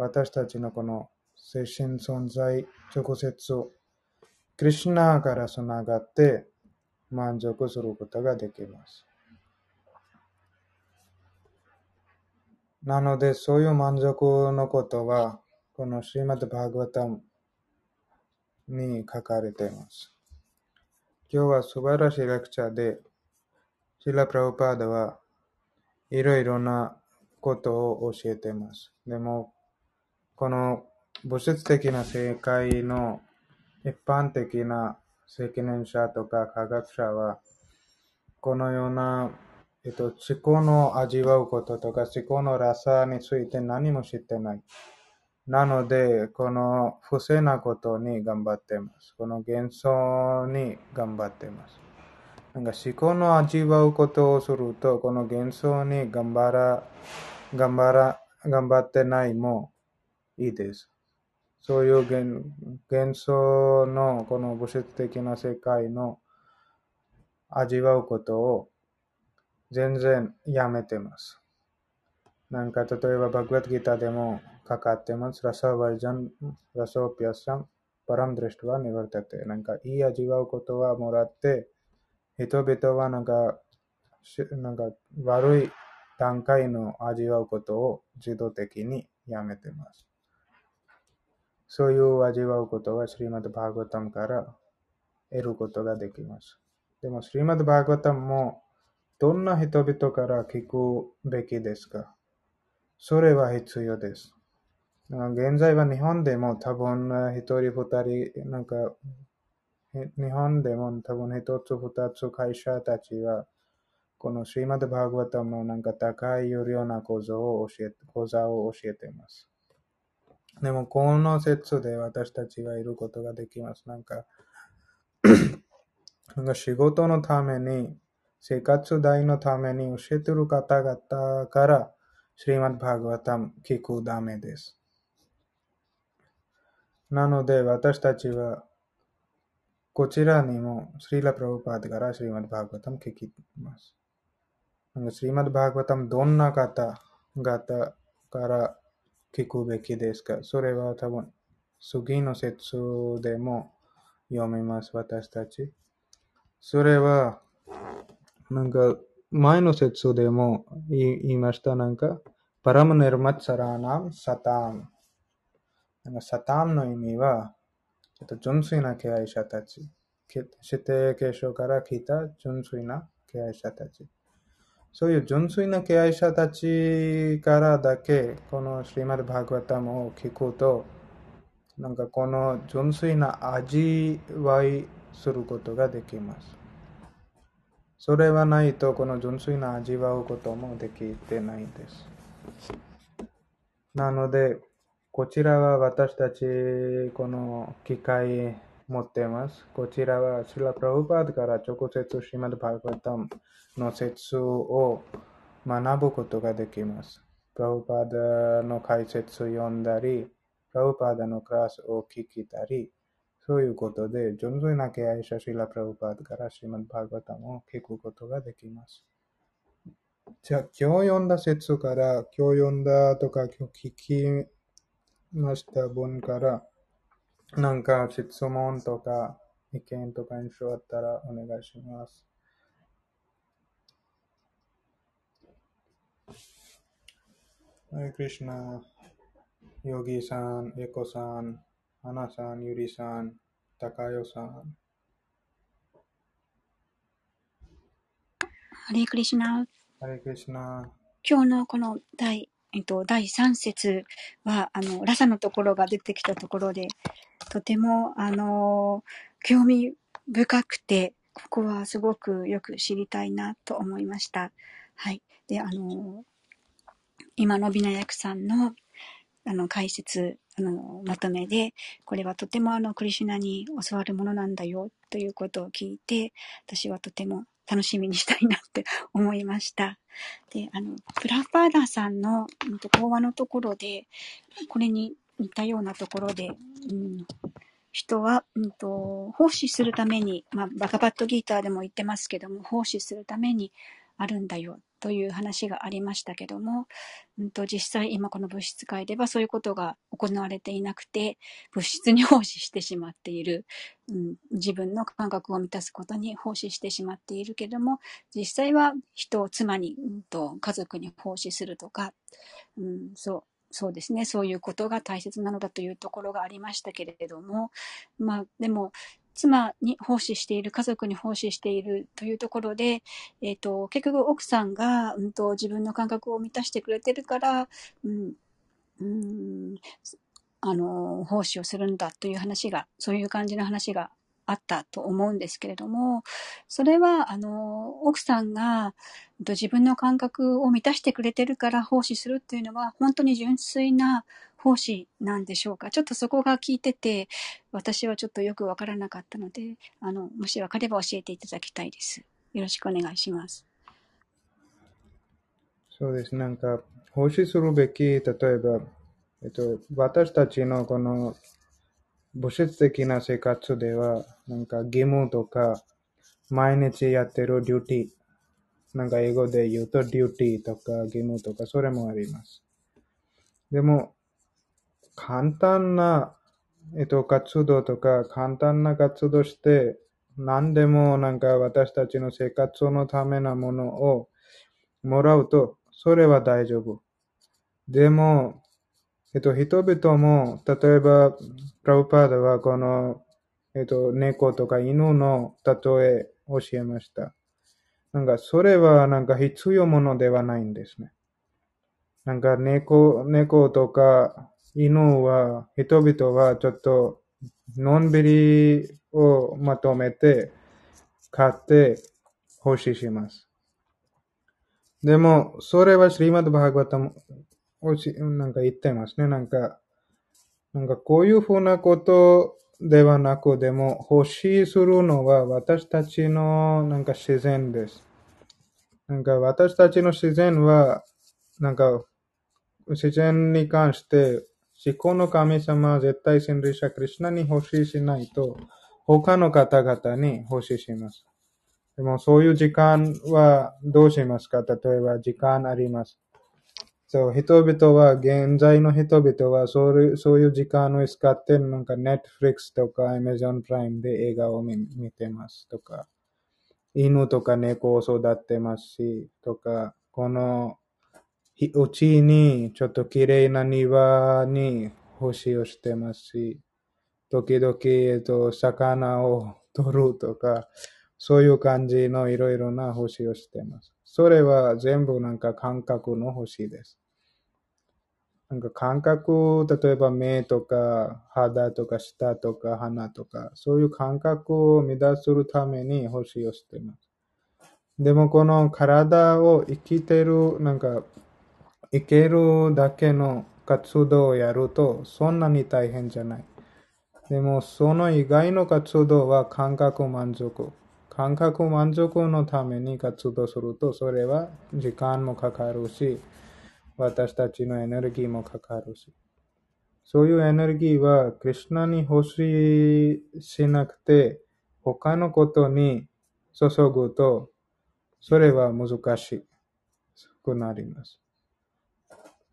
私たちのこの精神存在直接をクリシュナからつながって満足することができます。なので、そういう満足のことは、このシーマッド・バーグワタムに書かれています。今日は素晴らしいレクチャーで、シラ・プラブパーダはいろいろなことを教えています。でも、この物質的な世界の一般的な責任者とか科学者は、このような、えっと、思考の味わうこととか思考のラサについて何も知ってない。なので、この不正なことに頑張ってます。この幻想に頑張ってます。なんか思考の味わうことをすると、この幻想に頑張ら、頑張ら、頑張ってないもいいです。そういう幻幻想のこの物質的な世界の味わうことを全然やめてます。なんか例えばバグワッドギターでもかかってます。ラサワジャン、ラサオピアサン、パラムドリストはニバルテて。なんかいい味わうことはもらって、人々はなんかしなんか悪い段階の味わうことを自動的にやめてます。そういう味わうことは、シリマド・バーガタムから得ることができます。でも、シリマド・バーガタムも、どんな人々から聞くべきですか？それは必要です。現在は日本でも多分一人二人、なんか、日本でも多分一つ二つ会社たちは、このシリマド・バーガタムのなんか高い有料な講座を教え講座を教えています。でも、この説で私たちがいることができます。なんか、なんか仕事のために、生活代のために教えてる方々から、シリマッ・バーガタム聞くダメです。なので、私たちは、こちらにも、スリラ・プラブパードからシリマッ・バーガタム聞きます。なんかシリマッ・バーガタムどんな方々から聞くべきですか？それは多分、次の説でも読みます、私たち。それは、なんか、前の説でも言いました、なんか、パラムネルマツサラーナムサタム。なんか、サタームの意味は、えっと、純粋な敬愛者たち。指定継承から来た純粋な敬愛者たち。そういう純粋な敬愛者たちからだけ、このシリマルバーグワタムを聞くと、なんかこの純粋な味わいすることができます。それはないと、この純粋な味わうこともできてないです。なので、こちらは私たち、この機会持っています。こちらはシラ・プラブパードから直接シマド・バーガタムの説を学ぶことができます。プラブパーダの解説を読んだり、プラブパーダのクラスを聞きたり、そういうことで、純粋な敬愛者シラ・プラブパードからシマド・バーガタムを聞くことができます。じゃあ、今日読んだ説から、今日読んだとか、今日聞きました文から、なんか質問とか意見とか印象あったらお願いします。ハレクリシナ、ヨギさん、エコさん、アナさん、ユリさん、タカヨさん。ハレークリシナ。ハレクリシナ。今日のこの第、えっと、第3節は、あの、ラサのところが出てきたところで、とても、あの、興味深くて、ここはすごくよく知りたいなと思いました。はい。で、あの、今のビナヤクさんの、あの、解説、あの、まとめで、これはとてもあの、クリシュナに教わるものなんだよ、ということを聞いて、私はとても楽しみにしたいなって思いました。で、あの、プラパーダさんの、うんと、講話のところで、これに似たようなところで、うん、人は、うんと、奉仕するために、まあ、バカバットギーターでも言ってますけども、奉仕するためにあるんだよ、という話がありましたけども、うんと、実際今この物質界ではそういうことが行われていなくて、物質に奉仕してしまっている、うん、自分の感覚を満たすことに奉仕してしまっているけども、実際は人を妻に、うんと、家族に奉仕するとか、うん、そう、そうですね。そういうことが大切なのだというところがありましたけれども、まあ、でも、妻に奉仕している、家族に奉仕しているというところで、えっ、と、結局奥さんが、うんと、自分の感覚を満たしてくれてるから、うん、うん、あの、奉仕をするんだという話が、そういう感じの話があったと思うんですけれども、それは、あの、奥さんが自分の感覚を満たしてくれてるから奉仕するっていうのは、本当に純粋な奉仕なんでしょうか？ちょっとそこが聞いてて、私はちょっとよくわからなかったので、あの、もしわかれば教えていただきたいです。よろしくお願いします。そうです。なんか、奉仕するべき、例えば、えっと、私たちのこの物質的な生活では、なんか義務とか、毎日やってるデューティー、なんか英語で言うとデューティーとか義務とか、それもあります。でも、簡単な、えっと、活動とか、簡単な活動して、何でもなんか私たちの生活のためなものをもらうと、それは大丈夫。でも、えっと、人々も、例えば、プラブパーダはこの、えっと、猫とか犬の例え教えました。なんか、それはなんか必要ものではないんですね。なんか猫、猫とか犬は、人々はちょっと、のんびりをまとめて、買って奉仕します。でも、それはシリマドバーガバタムをしなんか言ってますね。なんか、なんかこういうふうなことではなく、でも欲しいするのは私たちのなんか自然です。なんか私たちの自然は、なんか自然に関して、思考の神様は、絶対神霊者クリシュナに欲しいしないと、他の方々に欲しいします。でもそういう時間はどうしますか？例えば時間あります。そう、人々は、現在の人々はそういう、そういう時間を使って、なんか Netflix とか Amazon プライムで映画を見見てますとか、犬とか猫を育ってますし、とか、この、うちにちょっと綺麗な庭に星をしてますし、時々、えっと、魚を取るとか、そういう感じのいろいろな星をしてます。それは全部なんか感覚の星です。なんか感覚、例えば目とか肌とか舌とか鼻とか、そういう感覚を乱するために星をしています。でもこの体を生きてる、なんか生けるだけの活動をやるとそんなに大変じゃない。でもその以外の活動は感覚満足。感覚満足のために活動するとそれは時間もかかるし、私たちのエネルギーもかかるし。そういうエネルギーはクリュナに欲ししなくて他のことに注ぐとそれは難しくなります。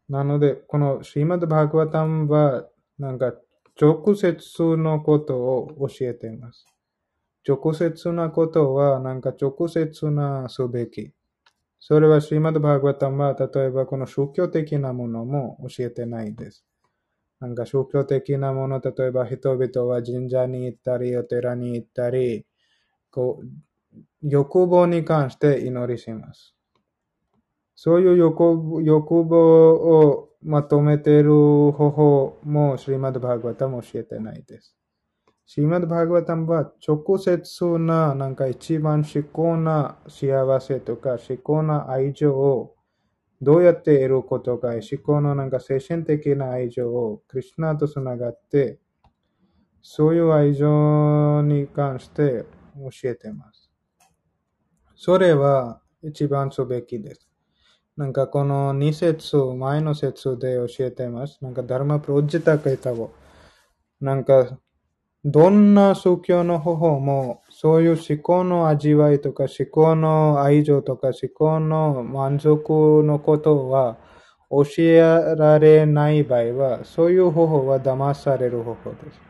なので、このシーマド・バーグワタムはなんか直接のことを教えています。直接なことはなんか直接なすべき。それはシーマド・バーグワタムは例えばこの宗教的なものも教えてないです。なんか宗教的なもの、例えば人々は神社に行ったり、お寺に行ったり、こう、欲望に関して祈りします。そういう欲欲望をまとめている方法もシリマド・バーグワタム教えてないです。シリマド・バーグワタムは直接な、なんか一番至高な幸せとか至高な愛情をどうやって得ることか、至高のなんか精神的な愛情をクリュナとつながって、そういう愛情に関して教えてます。それは一番すべきです。なんかこの2節、前の節で教えてます。なんかダルマプロジタカイタを。なんか、どんな宗教の方法も、そういう思考の味わいとか、思考の愛情とか、思考の満足のことは、教えられない場合は、そういう方法は騙される方法です。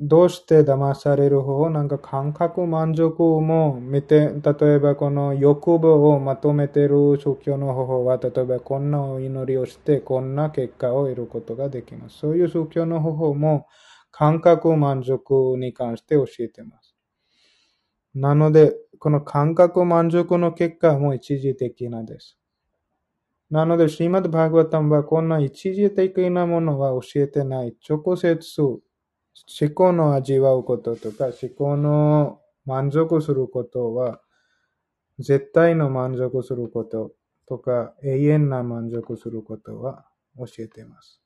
どうして騙される方法なんか感覚満足も見て、例えばこの欲望をまとめてる宗教の方法は、例えばこんなお祈りをして、こんな結果を得ることができます。そういう宗教の方法も感覚満足に関して教えてます。なので、この感覚満足の結果も一時的なです。なので、シーマド・バーグワタムはこんな一時的なものは教えてない。直接思考の味わうこととか、思考の満足することは、絶対の満足することとか、永遠な満足することは教えています。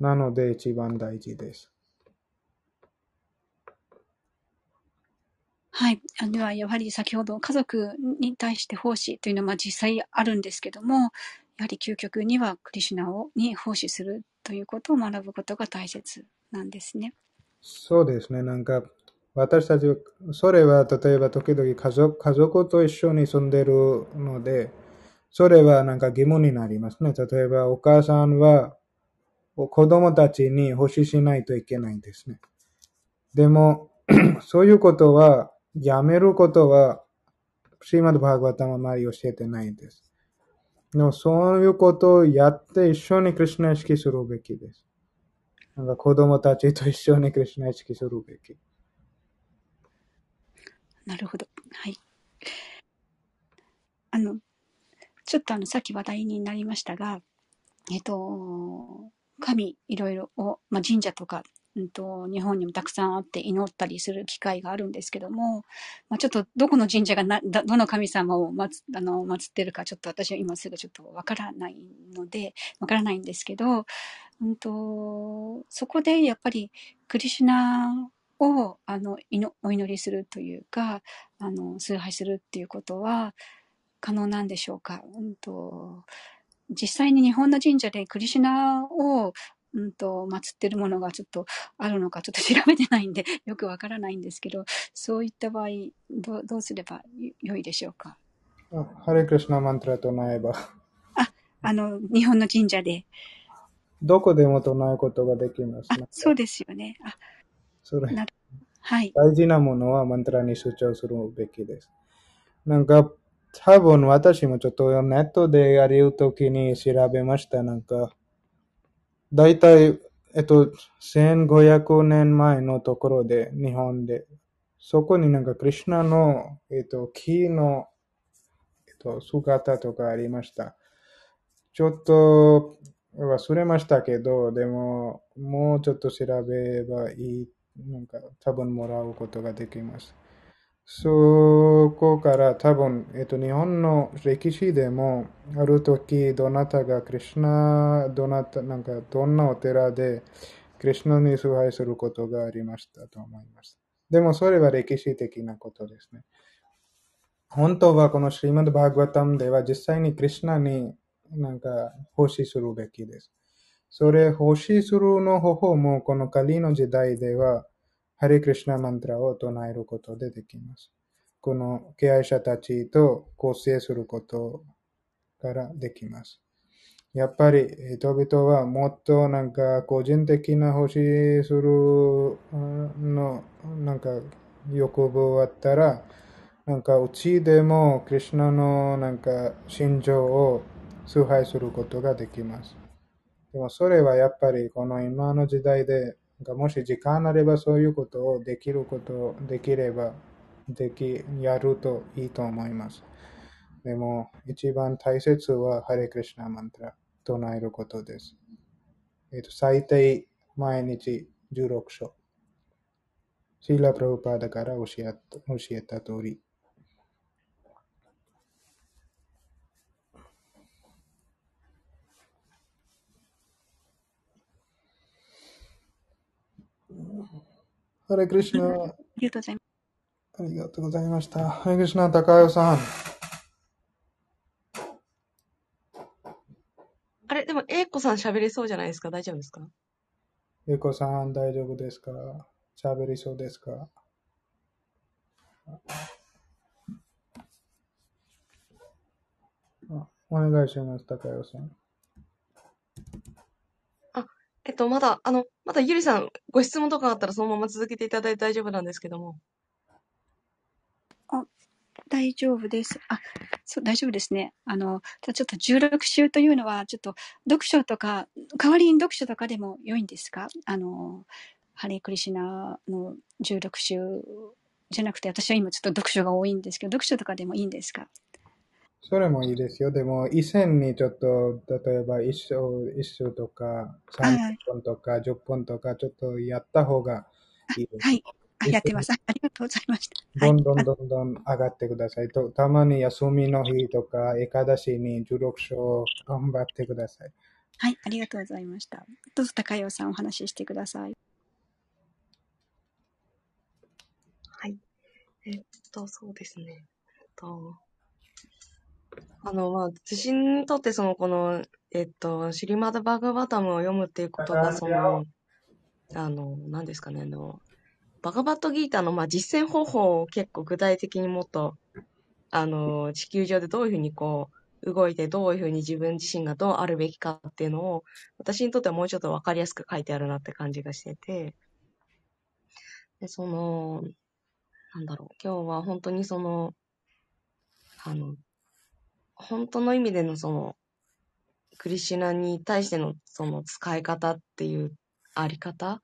なので一番大事です。はい。では、やはり先ほど家族に対して奉仕というのは実際あるんですけども、やはり究極にはクリシュナをに奉仕するということを学ぶことが大切なんですね。そうですね。なんか、私たちは、それは例えば時々家族家族と一緒に住んでるので、それはなんか疑問になりますね。例えばお母さんは子供たちに奉仕しないといけないんですね。でも、そういうことは、やめることは、シーマドバーガータもあまり教えてないんです。でもそういうことをやって一緒にクリュナ意識するべきです。なんか子供たちと一緒にクリュナ意識するべき。なるほど。はい。あの、ちょっとあの、さっき話題になりましたが、えっと、神いろいろを、まあ、神社とか、うんと、日本にもたくさんあって祈ったりする機会があるんですけども、まあ、ちょっとどこの神社がな、どの神様を祀あの祀ってるかちょっと私は今すぐちょっとわからないので、わからないんですけど、うんと、そこでやっぱりクリシュナをあの祈お祈りするというか、あの崇拝するっていうことは可能なんでしょうか？うんと実際に日本の神社でクリシュナを、うんと、祀ってるものがちょっとあるのかちょっと調べてないんで よくわからないんですけど、そういった場合、どうどうすればよいでしょうか？あハレクリシュナマントラ唱えば、あ、あの、日本の神社で。どこでも唱えることができます。そうですよね。あ、それはい。大事なものはマントラに主張するべきです。なんか、多分私もちょっとネットでやるときに調べました。なんか、だいたい、えっと、1500年前のところで、日本で、そこになんかクリシュナの、えっと、木の、えっと、姿とかありました。ちょっと忘れましたけど、でも、もうちょっと調べればいい、なんか多分もらうことができます。そこから多分、えっと、日本の歴史でも、ある時、どなたがクリシュナ、どなた、なんか、どんなお寺で、クリシュナに崇拝することがありましたと思います。でも、それは歴史的なことですね。本当はこのシリマド・バーグワタムでは実際にクリシュナになんか奉仕するべきです。それ奉仕するの方法もこのカリの時代ではハレクリシナマントラを唱えることでできます。この敬愛者たちと構成することからできます。やっぱり人々はもっとなんか個人的な奉仕するのなんか欲望あったらなんかうちでもクリシナのなんか心情を崇拝することができます。でもそれはやっぱりこの今の時代でもし時間あればそういうことをできることをできればできやるといいと思います。でも一番大切はハレクリシナマントラ唱えることです。えっと、最低毎日16章。シーラ・プラブパーダから教えた教えた通り。ハレクリシュナ、ありがとうございます。ありがとうございました。ハレクリシュナ、高代さん。あれ、でも、英子さん喋れそうじゃないですか？大丈夫ですか？ゆうこさん、大丈夫ですか？喋りそうですか？あお願いします、高代さん。えっと、まだ、あの、まだゆりさん、ご質問とかあったらそのまま続けていただいて大丈夫なんですけども。あ、大丈夫です。あ、そう、大丈夫ですね。あの、ただちょっと16週というのは、ちょっと読書とか、代わりに読書とかでも良いんですか？あの、ハレークリシナの16週じゃなくて、私は今ちょっと読書が多いんですけど、読書とかでもいいんですか？それもいいですよ。でも、以前にちょっと、例えば一章、一章とか、30はいはい。分とか、10分とか、ちょっとやった方がいいです。はい。やってます。あありがとうございました。はい。どんどんあどんどん上がってください。とたまに休みの日とか、エカダシに16章頑張ってください。はい。ありがとうございました。どうぞ、高代さんお話ししてください。はい。えっと、そうですね。えっと、あの、まあ、私にとってその、この、えっと、シリマダ・バーガバタムを読むっていうことが、その、あの、何ですかね、あの、バガバットギーターの、まあ、実践方法を結構具体的にもっと、あの、地球上でどういうふうにこう、動いて、どういうふうに自分自身がどうあるべきかっていうのを、私にとってはもうちょっとわかりやすく書いてあるなって感じがしてて、で、その、なんだろう、今日は本当にその、あの、本当の意味でのその、クリシュナに対してのその使い方っていうあり方っ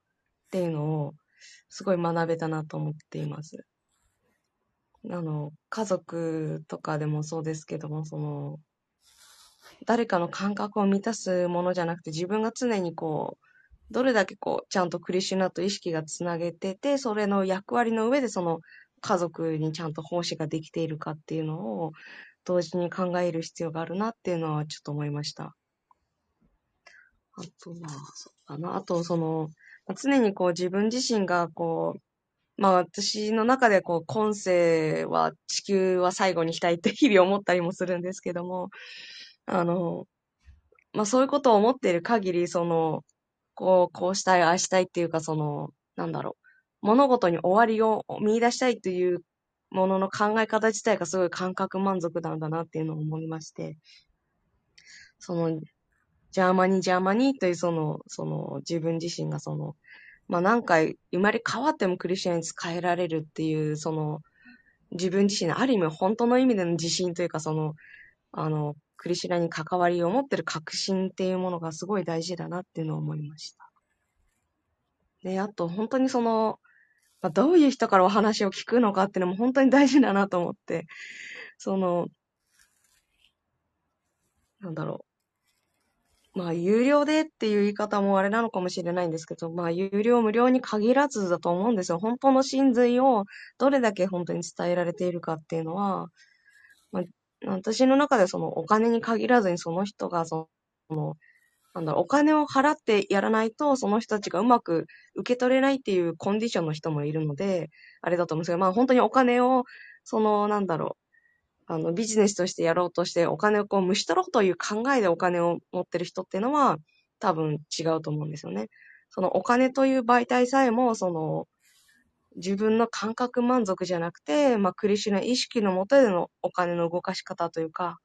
ていうのをすごい学べたなと思っています。あの、家族とかでもそうですけども、その、誰かの感覚を満たすものじゃなくて自分が常にこう、どれだけこう、ちゃんとクリシュナと意識がつなげてて、それの役割の上でその家族にちゃんと奉仕ができているかっていうのを同時に考える必要があるなっていうのはちょっと思いました。あとは、そうかな。あと、その、常にこう自分自身がこう、まあ私の中でこう今世は地球は最後にしたいって日々思ったりもするんですけども、あの、まあそういうことを思っている限り、その、こう、こうしたい、ああしたいっていうか、その、なんだろう、物事に終わりを見出したいというものの考え方自体がすごい感覚満足なんだなっていうのを思いまして、その、 janmani、janmani というその、その自分自身がその、まあ何回生まれ変わってもクリシュナに仕えられるっていう、その、自分自身のある意味本当の意味での自信というか、その、あの、クリシュナに関わりを持ってる確信っていうものがすごい大事だなっていうのを思いました。で、あと本当にその、まあ、どういう人からお話を聞くのかっていうのも本当に大事だなと思って、その、なんだろう。まあ、有料でっていう言い方もあれなのかもしれないんですけど、まあ、有料無料に限らずだと思うんですよ。本当の真髄をどれだけ本当に伝えられているかっていうのは、まあ、私の中でそのお金に限らずにその人がその、なんだろ、お金を払ってやらないとその人たちがうまく受け取れないっていうコンディションの人もいるので、あれだと思うんですけど、まあ本当にお金を、その、なんだろう、あの、ビジネスとしてやろうとしてお金をこう、むし取ろうという考えでお金を持ってる人っていうのは、多分違うと思うんですよね。そのお金という媒体さえも、その、自分の感覚満足じゃなくて、まあ、クリシュナ意識のもとでのお金の動かし方というか、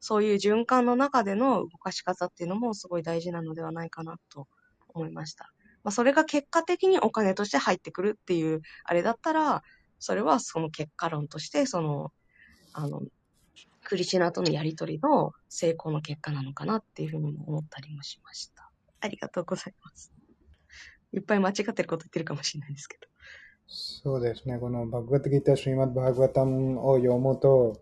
そういう循環の中での動かし方っていうのもすごい大事なのではないかなと思いました。まあ、それが結果的にお金として入ってくるっていう、あれだったら、それはその結果論として、その、あの、クリシナとのやりとりの成功の結果なのかなっていうふうにも思ったりもしました。ありがとうございます。いっぱい間違ってること言ってるかもしれないですけど。そうですね。このバグワッドギター、シュリマッバグワタムを読むと、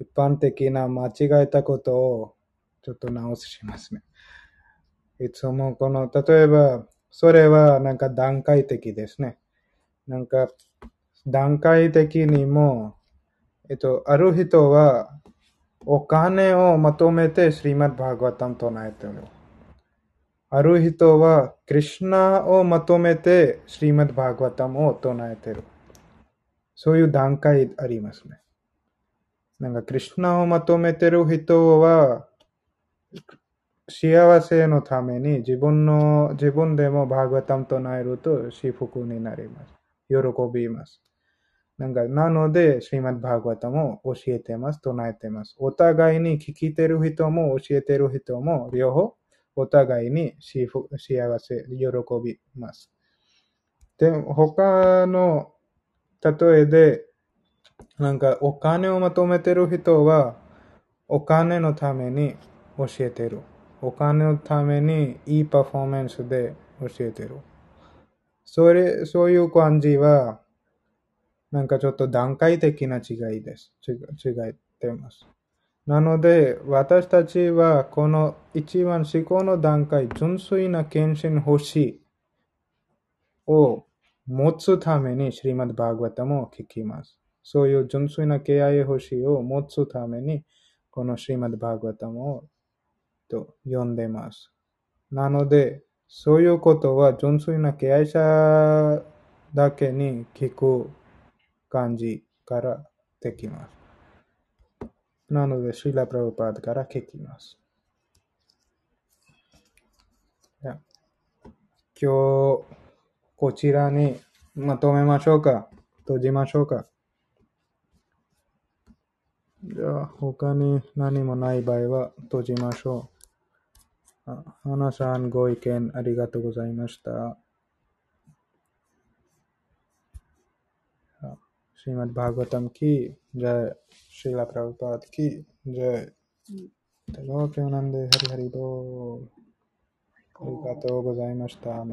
一般的な間違えたことをちょっと直しますね。いつもこの、例えば、それはなんか段階的ですね。なんか、段階的にも、えっと、ある人は、お金をまとめてシリマッバーグワタム唱えてる。ある人は、クリシュナをまとめて、シリマッバーグワタムを唱えてる。そういう段階ありますね。なんか、クリシュナをまとめてる人は、幸せのために自分の、自分でもバーグタム唱えると幸福になります。喜びます。なんか、なので、シリマッバーグワタムを教えてます、唱えてます。お互いに聞きてる人も教えてる人も、両方、お互いに幸せ、喜びます。で、他の例えで、なんかお金をまとめてる人は、お金のために教えてる。お金のためにいいパフォーマンスで教えてる。それ、そういう感じは、なんかちょっと段階的な違いです。違違ってます。なので、私たちはこの一番思考の段階、純粋な献身欲しいを持つために、シリマッバーグワタムを聞きます。そういう純粋な敬愛欲しいを持つために、このシリマッバーグワタムをと読んでます。なので、そういうことは純粋な敬愛者だけに聞く感じからできます。なので、シーラ・プラブパードから聞きます。今日、こちらにまとめましょうか。閉じましょうか。じゃあ、他に何もない場合は閉じましょう。あ花さん、ご意見ありがとうございました。श्रीमद् भागवतम की जय श्रीला प्रभुपाद की जय लोक आनंद हरि हरि बोल ありがとうございました。